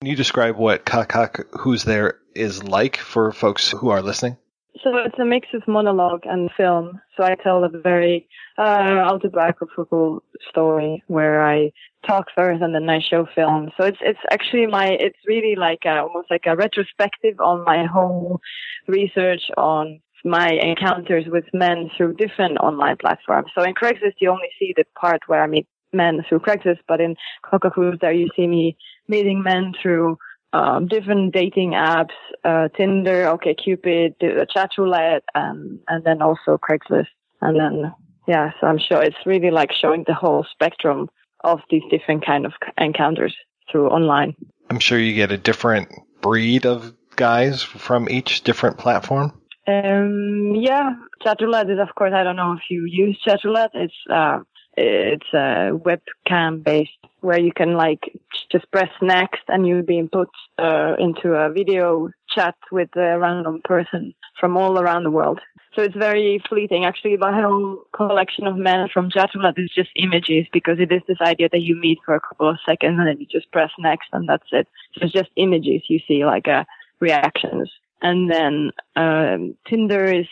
Can you describe what Cock Who's There is like for folks who are listening? So it's a mix of monologue and film. So I tell a very uh, autobiographical story where I talk first and then I show film. So it's it's actually my it's really like a, almost like a retrospective on my whole research on my encounters with men through different online platforms. So in Craigslist, you only see the part where I meet men through Craigslist, but in Coca there you see me meeting men through um, different dating apps, uh, Tinder, OkCupid, the chat roulette, and and then also Craigslist, and then yeah. So I'm sure it's really like showing the whole spectrum of these different kind of encounters through online. I'm sure you get a different breed of guys from each different platform. Um, yeah, Chatroulette is of course. I don't know if you use Chatroulette. It's uh, it's a webcam based where you can like just press next and you're being put uh, into a video chat with a random person from all around the world. So it's very fleeting. Actually, my whole collection of men from Chatroulette is just images because it is this idea that you meet for a couple of seconds and then you just press next and that's it. So it's just images you see like uh, reactions. And then um, Tinder is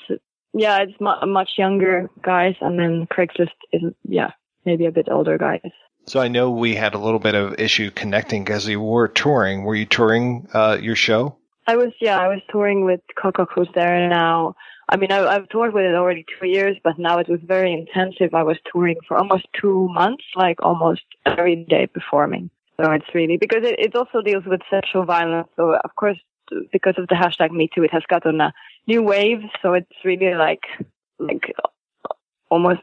yeah, it's mu- much younger guys, and then Craigslist is yeah, maybe a bit older guys. So I know we had a little bit of issue connecting because you were touring. Were you touring uh, your show? I was yeah, I was touring with Coco Who's there now. I mean, I, I've toured with it already two years, but now it was very intensive. I was touring for almost two months, like almost every day performing. So it's really because it, it also deals with sexual violence. So of course, because of the hashtag Me Too, it has gotten a new wave. So it's really like, like almost,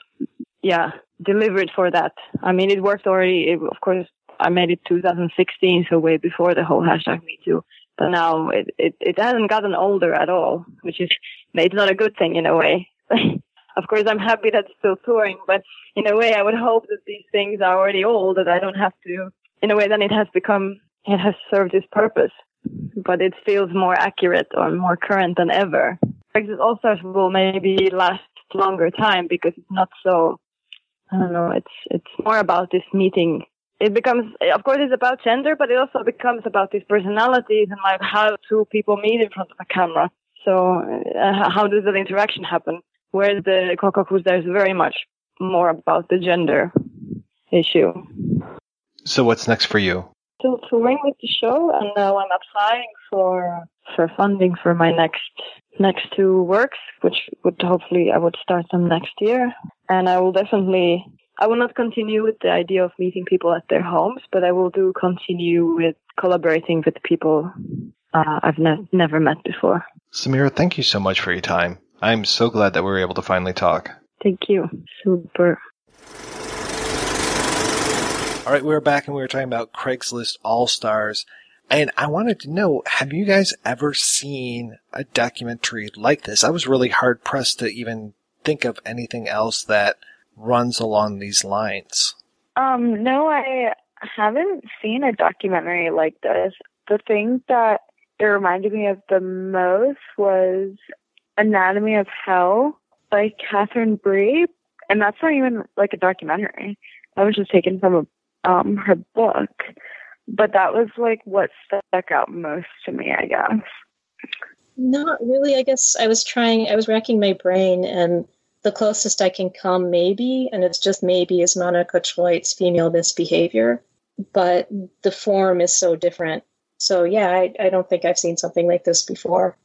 yeah, delivered for that. I mean, it worked already. It, of course, I made it 2016, so way before the whole hashtag Me Too. But now it, it, it hasn't gotten older at all, which is, it's not a good thing in a way. of course, I'm happy that it's still touring, but in a way, I would hope that these things are already old, that I don't have to, in a way, then it has become, it has served its purpose but it feels more accurate or more current than ever. Brexit All Stars will maybe last longer time because it's not so. I don't know. It's it's more about this meeting. It becomes, of course, it's about gender, but it also becomes about these personalities and like how two people meet in front of a camera. So uh, how does that interaction happen? Where the Coco Who's there is very much more about the gender issue. So what's next for you? still touring with the show, and now I'm applying for for funding for my next next two works, which would hopefully I would start them next year. And I will definitely I will not continue with the idea of meeting people at their homes, but I will do continue with collaborating with people uh, I've ne- never met before. Samira, thank you so much for your time. I'm so glad that we were able to finally talk. Thank you. Super. All right, we are back and we were talking about Craigslist Allstars. And I wanted to know, have you guys ever seen a documentary like this? I was really hard pressed to even think of anything else that runs along these lines. Um, no, I haven't seen a documentary like this. The thing that it reminded me of the most was Anatomy of Hell by Catherine Breillat, and that's not even like a documentary. That was just taken from a, um, her book. But that was like what stuck out most to me, I guess. Not really. I guess I was trying, I was racking my brain, and the closest I can come, maybe, and it's just maybe, is Monika Treut's female misbehavior. But the form is so different. So, yeah, I, I don't think I've seen something like this before.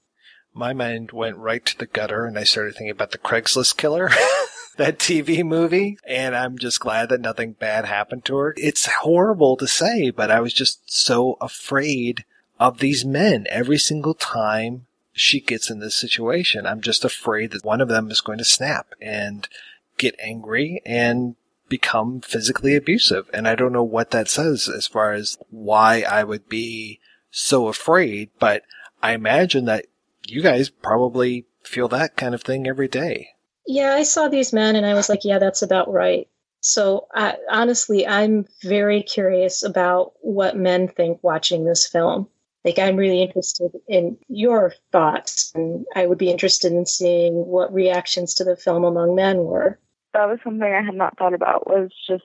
My mind went right to the gutter, and I started thinking about the Craigslist killer. that TV movie, and I'm just glad that nothing bad happened to her. It's horrible to say, but I was just so afraid of these men every single time she gets in this situation. I'm just afraid that one of them is going to snap and get angry and become physically abusive. And I don't know what that says as far as why I would be so afraid, but I imagine that you guys probably feel that kind of thing every day. Yeah, I saw these men and I was like, yeah, that's about right. So I, honestly, I'm very curious about what men think watching this film. Like, I'm really interested in your thoughts, and I would be interested in seeing what reactions to the film among men were. That was something I had not thought about. Was just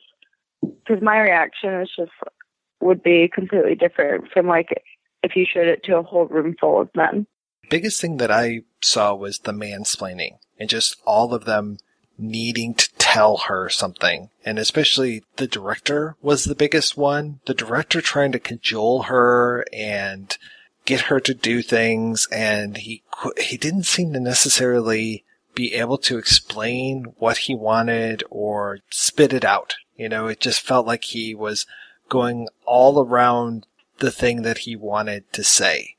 because my reaction is just would be completely different from like if you showed it to a whole room full of men. Biggest thing that I saw was the mansplaining and just all of them needing to tell her something. And especially the director was the biggest one. The director trying to cajole her and get her to do things. And he, he didn't seem to necessarily be able to explain what he wanted or spit it out. You know, it just felt like he was going all around the thing that he wanted to say,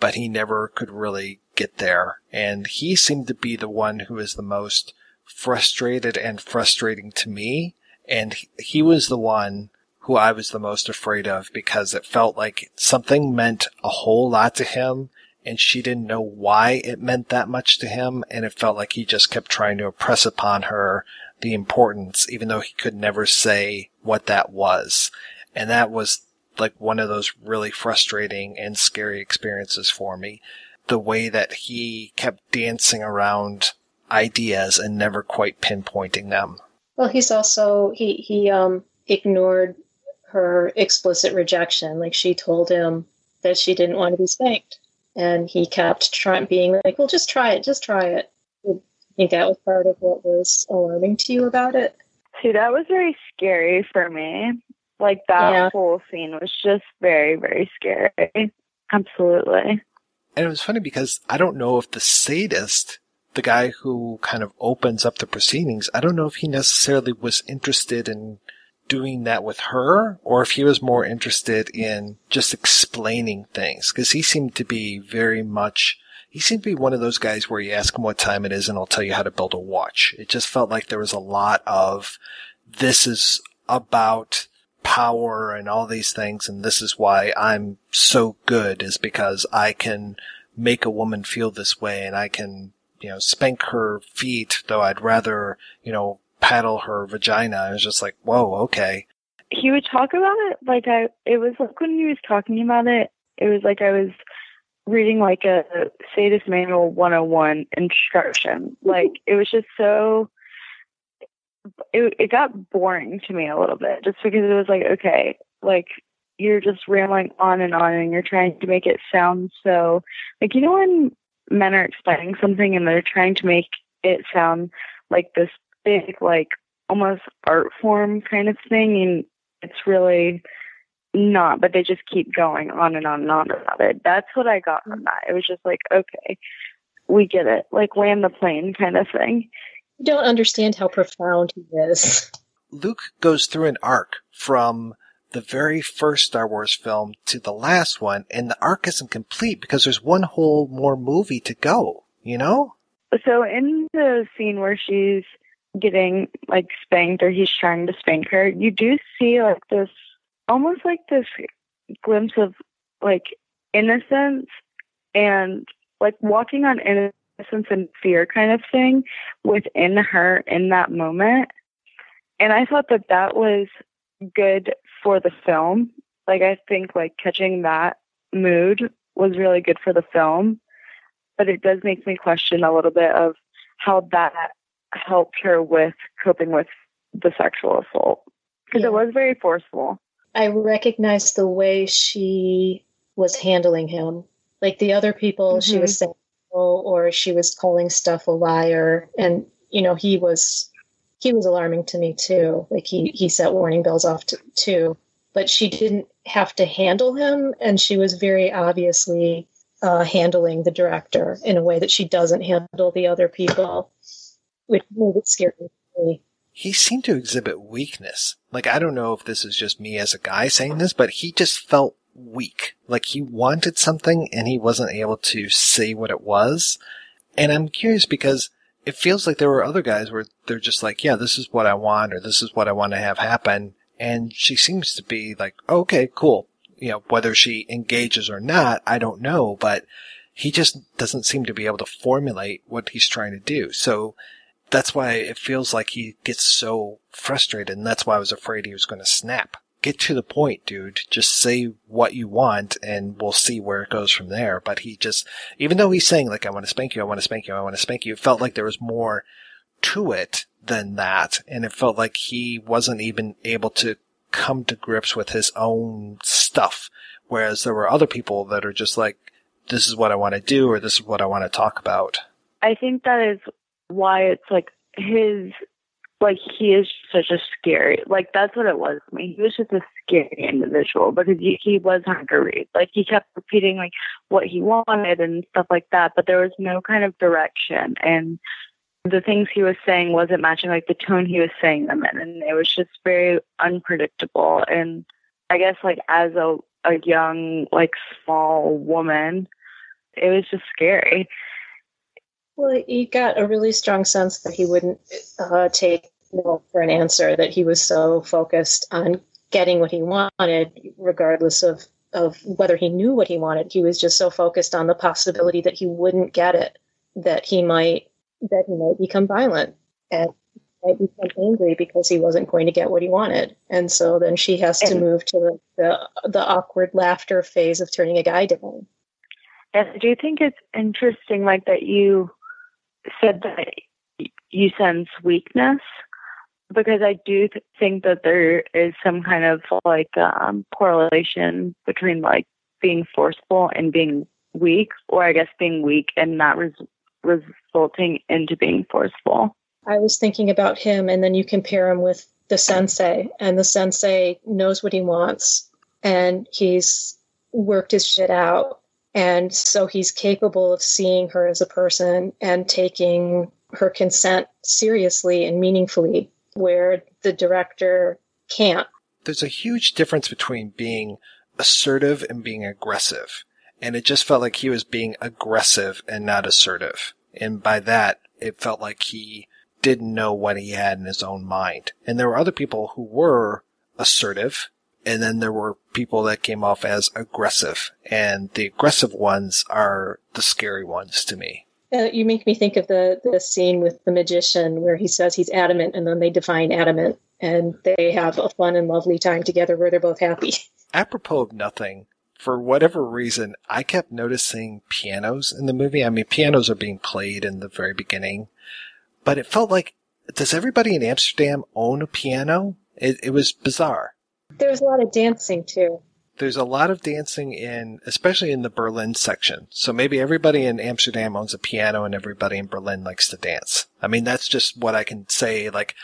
but he never could really get there. And he seemed to be the one who was the most frustrated and frustrating to me. And he was the one who I was the most afraid of because it felt like something meant a whole lot to him and she didn't know why it meant that much to him. And it felt like he just kept trying to impress upon her the importance, even though he could never say what that was. And that was like one of those really frustrating and scary experiences for me the way that he kept dancing around ideas and never quite pinpointing them. Well, he's also he he um ignored her explicit rejection. Like she told him that she didn't want to be spanked, and he kept trying being like, "Well, just try it, just try it." I think that was part of what was alarming to you about it. See, that was very scary for me. Like that yeah. whole scene was just very, very scary. Absolutely. And it was funny because I don't know if the sadist, the guy who kind of opens up the proceedings, I don't know if he necessarily was interested in doing that with her or if he was more interested in just explaining things because he seemed to be very much he seemed to be one of those guys where you ask him what time it is and he'll tell you how to build a watch. It just felt like there was a lot of this is about power and all these things. And this is why I'm so good is because I can make a woman feel this way and I can, you know, spank her feet, though I'd rather, you know, paddle her vagina. I was just like, whoa, okay. He would talk about it like I, it was like when he was talking about it, it was like I was reading like a sadist manual 101 instruction. Like it was just so it it got boring to me a little bit just because it was like okay like you're just rambling on and on and you're trying to make it sound so like you know when men are explaining something and they're trying to make it sound like this big like almost art form kind of thing and it's really not but they just keep going on and on and on about it. That's what i got from that. It was just like okay we get it. Like land the plane kind of thing. You don't understand how profound he is. Luke goes through an arc from the very first Star Wars film to the last one, and the arc isn't complete because there's one whole more movie to go, you know? So in the scene where she's getting like spanked or he's trying to spank her, you do see like this almost like this glimpse of like innocence and like walking on innocence and fear kind of thing within her in that moment. And I thought that that was good for the film. Like, I think like catching that mood was really good for the film. But it does make me question a little bit of how that helped her with coping with the sexual assault because Yeah. it was very forceful. I recognized the way she was handling him. Like the other people, she Mhm. was saying, oh, or she was calling stuff a liar. And, you know, he was, he was alarming to me too. Like he, he set warning bells off to, too. But she didn't have to handle him. And she was very obviously uh, handling the director in a way that she doesn't handle the other people, which made it scary me. he seemed to exhibit weakness. Like, I don't know if this is just me as a guy saying this, but he just felt weak. Like he wanted something and he wasn't able to say what it was. And I'm curious because it feels like there were other guys where they're just like, yeah, this is what I want or this is what I want to have happen. And she seems to be like, "Oh, okay, cool. You know, whether she engages or not, I don't know, but he just doesn't seem to be able to formulate what he's trying to do. So that's why it feels like he gets so frustrated, and that's why I was afraid he was going to snap. Get to the point, dude. Just say what you want, and we'll see where it goes from there. But he just, even though he's saying like, "I want to spank you, I want to spank you, I want to spank you," it felt like there was more to it than that, and it felt like he wasn't even able to come to grips with his own stuff. Whereas there were other people that are just like, "This is what I want to do," or "This is what I want to talk about." I think that is why it's like his like he is such a scary like that's what it was to me. He was just a scary individual because he, he was Reed. Like he kept repeating like what he wanted and stuff like that, but there was no kind of direction and the things he was saying wasn't matching like the tone he was saying them in and it was just very unpredictable and I guess like as a a young like small woman it was just scary. Well, you got a really strong sense that he wouldn't uh, take no for an answer, that he was so focused on getting what he wanted, regardless of, of whether he knew what he wanted. He was just so focused on the possibility that he wouldn't get it, that he might that he might become violent and might become angry because he wasn't going to get what he wanted. And so then she has to move to the, the the awkward laughter phase of turning a guy down. And do think it's interesting, like that you said that you sense weakness, because I do th- think that there is some kind of like um, correlation between like being forceful and being weak, or I guess being weak and not res- resulting into being forceful. I was thinking about him, and then you compare him with the sensei, and the sensei knows what he wants, and he's worked his shit out, and so he's capable of seeing her as a person and taking her consent seriously and meaningfully, where the director can't. there's a huge difference between being assertive and being aggressive. And it just felt like he was being aggressive and not assertive. And by that, it felt like he didn't know what he had in his own mind. And there were other people who were assertive. And then there were people that came off as aggressive. And the aggressive ones are the scary ones to me. Uh, you make me think of the the scene with the magician where he says he's adamant, and then they define adamant, and they have a fun and lovely time together where they're both happy. apropos of nothing, for whatever reason, I kept noticing pianos in the movie. I mean, pianos are being played in the very beginning, but it felt like, does everybody in Amsterdam own a piano? It, it was bizarre. There was a lot of dancing too. There's a lot of dancing in, especially in the Berlin section. So maybe everybody in Amsterdam owns a piano and everybody in Berlin likes to dance. I mean, that's just what I can say, like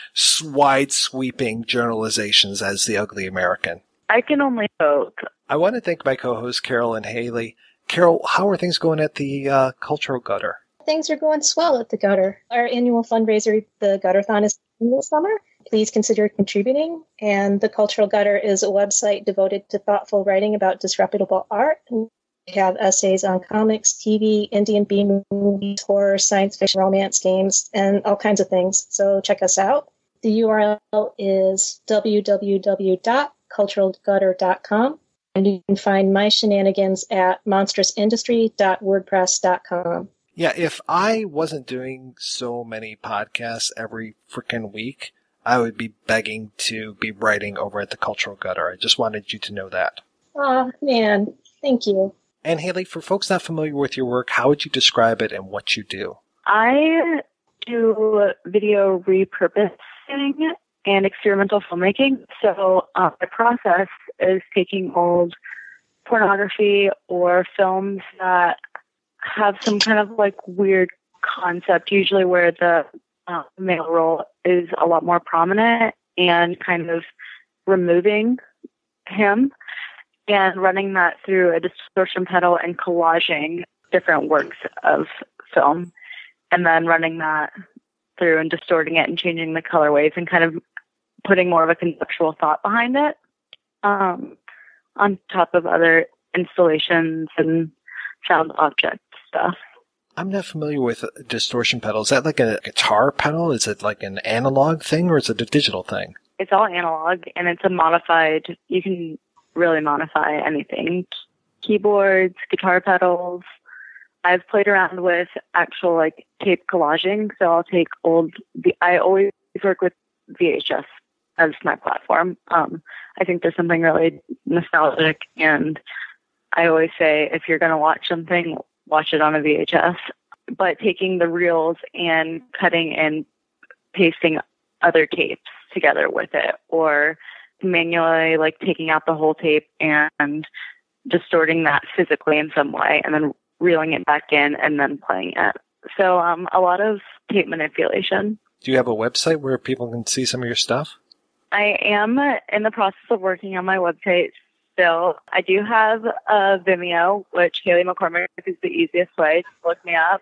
wide sweeping generalizations as the ugly American. I can only hope. I want to thank my co-hosts Carol and Haley. Carol, how are things going at the uh, cultural gutter? Things are going swell at the Gutter. Our annual fundraiser, the Gutterthon, is this summer. Please consider contributing. And the Cultural Gutter is a website devoted to thoughtful writing about disreputable art. We have essays on comics, TV, Indian B movies, horror, science fiction, romance games, and all kinds of things. So check us out. The URL is www.culturalgutter.com. And you can find my shenanigans at monstrousindustry.wordpress.com. Yeah, if I wasn't doing so many podcasts every freaking week, I would be begging to be writing over at the Cultural Gutter. I just wanted you to know that. Oh, man. Thank you. And Haley, for folks not familiar with your work, how would you describe it and what you do? I do video repurposing and experimental filmmaking. So uh, the process is taking old pornography or films that have some kind of like weird concept, usually where the uh, male role is a lot more prominent and kind of removing him and running that through a distortion pedal and collaging different works of film and then running that through and distorting it and changing the colorways and kind of putting more of a conceptual thought behind it um, on top of other installations and sound object stuff. I'm not familiar with distortion pedal. Is that like a guitar pedal? Is it like an analog thing or is it a digital thing? It's all analog and it's a modified, you can really modify anything. Keyboards, guitar pedals. I've played around with actual like tape collaging. So I'll take old, I always work with VHS as my platform. Um, I think there's something really nostalgic and I always say if you're going to watch something, watch it on a VHS. But taking the reels and cutting and pasting other tapes together with it or manually like taking out the whole tape and distorting that physically in some way and then reeling it back in and then playing it. So um, a lot of tape manipulation. Do you have a website where people can see some of your stuff? I am in the process of working on my website still. I do have a Vimeo, which Haley McCormick is the easiest way to look me up,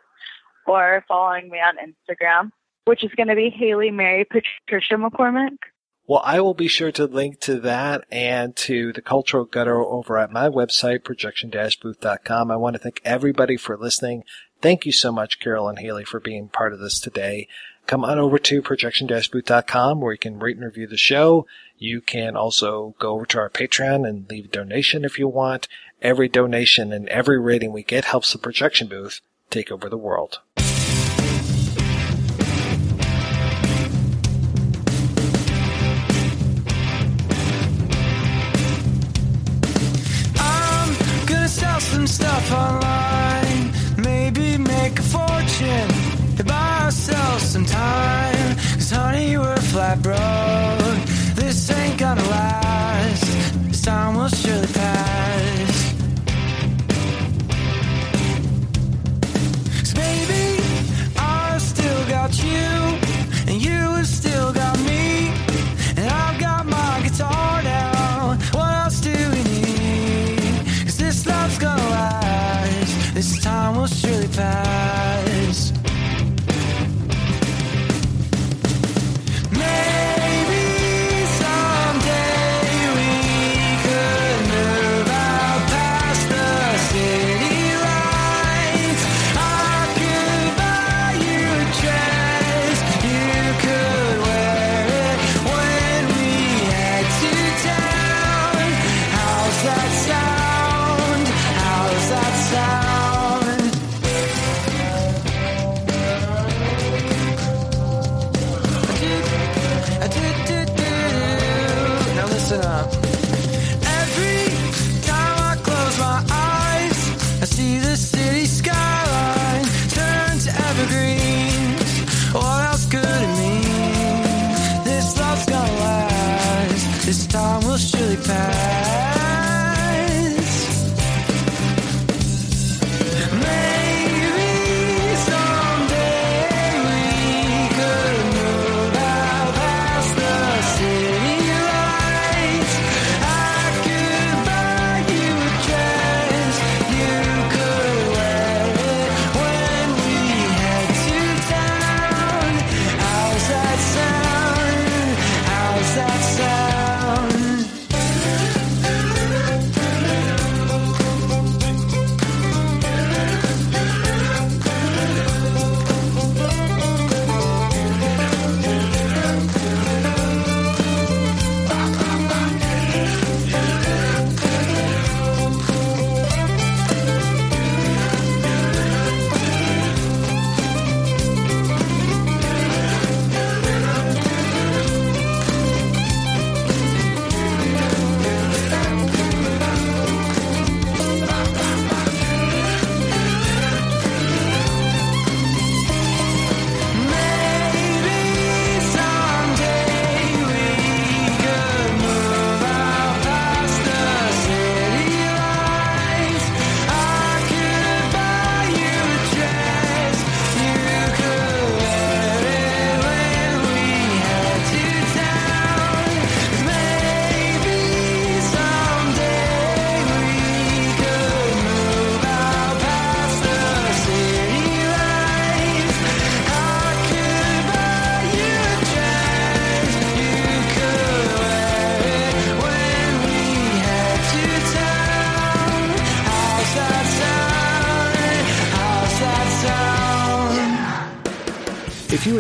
or following me on Instagram, which is going to be Haley Mary Patricia McCormick. Well, I will be sure to link to that and to the Cultural Gutter over at my website, projection-booth.com. I want to thank everybody for listening. Thank you so much, Carol and Haley, for being part of this today. Come on over to projection-booth.com where you can rate and review the show. You can also go over to our Patreon and leave a donation if you want. Every donation and every rating we get helps the projection booth take over the world. I'm gonna sell some stuff online, time, cause honey, you were flat broke. This ain't gonna last, this time will surely pass.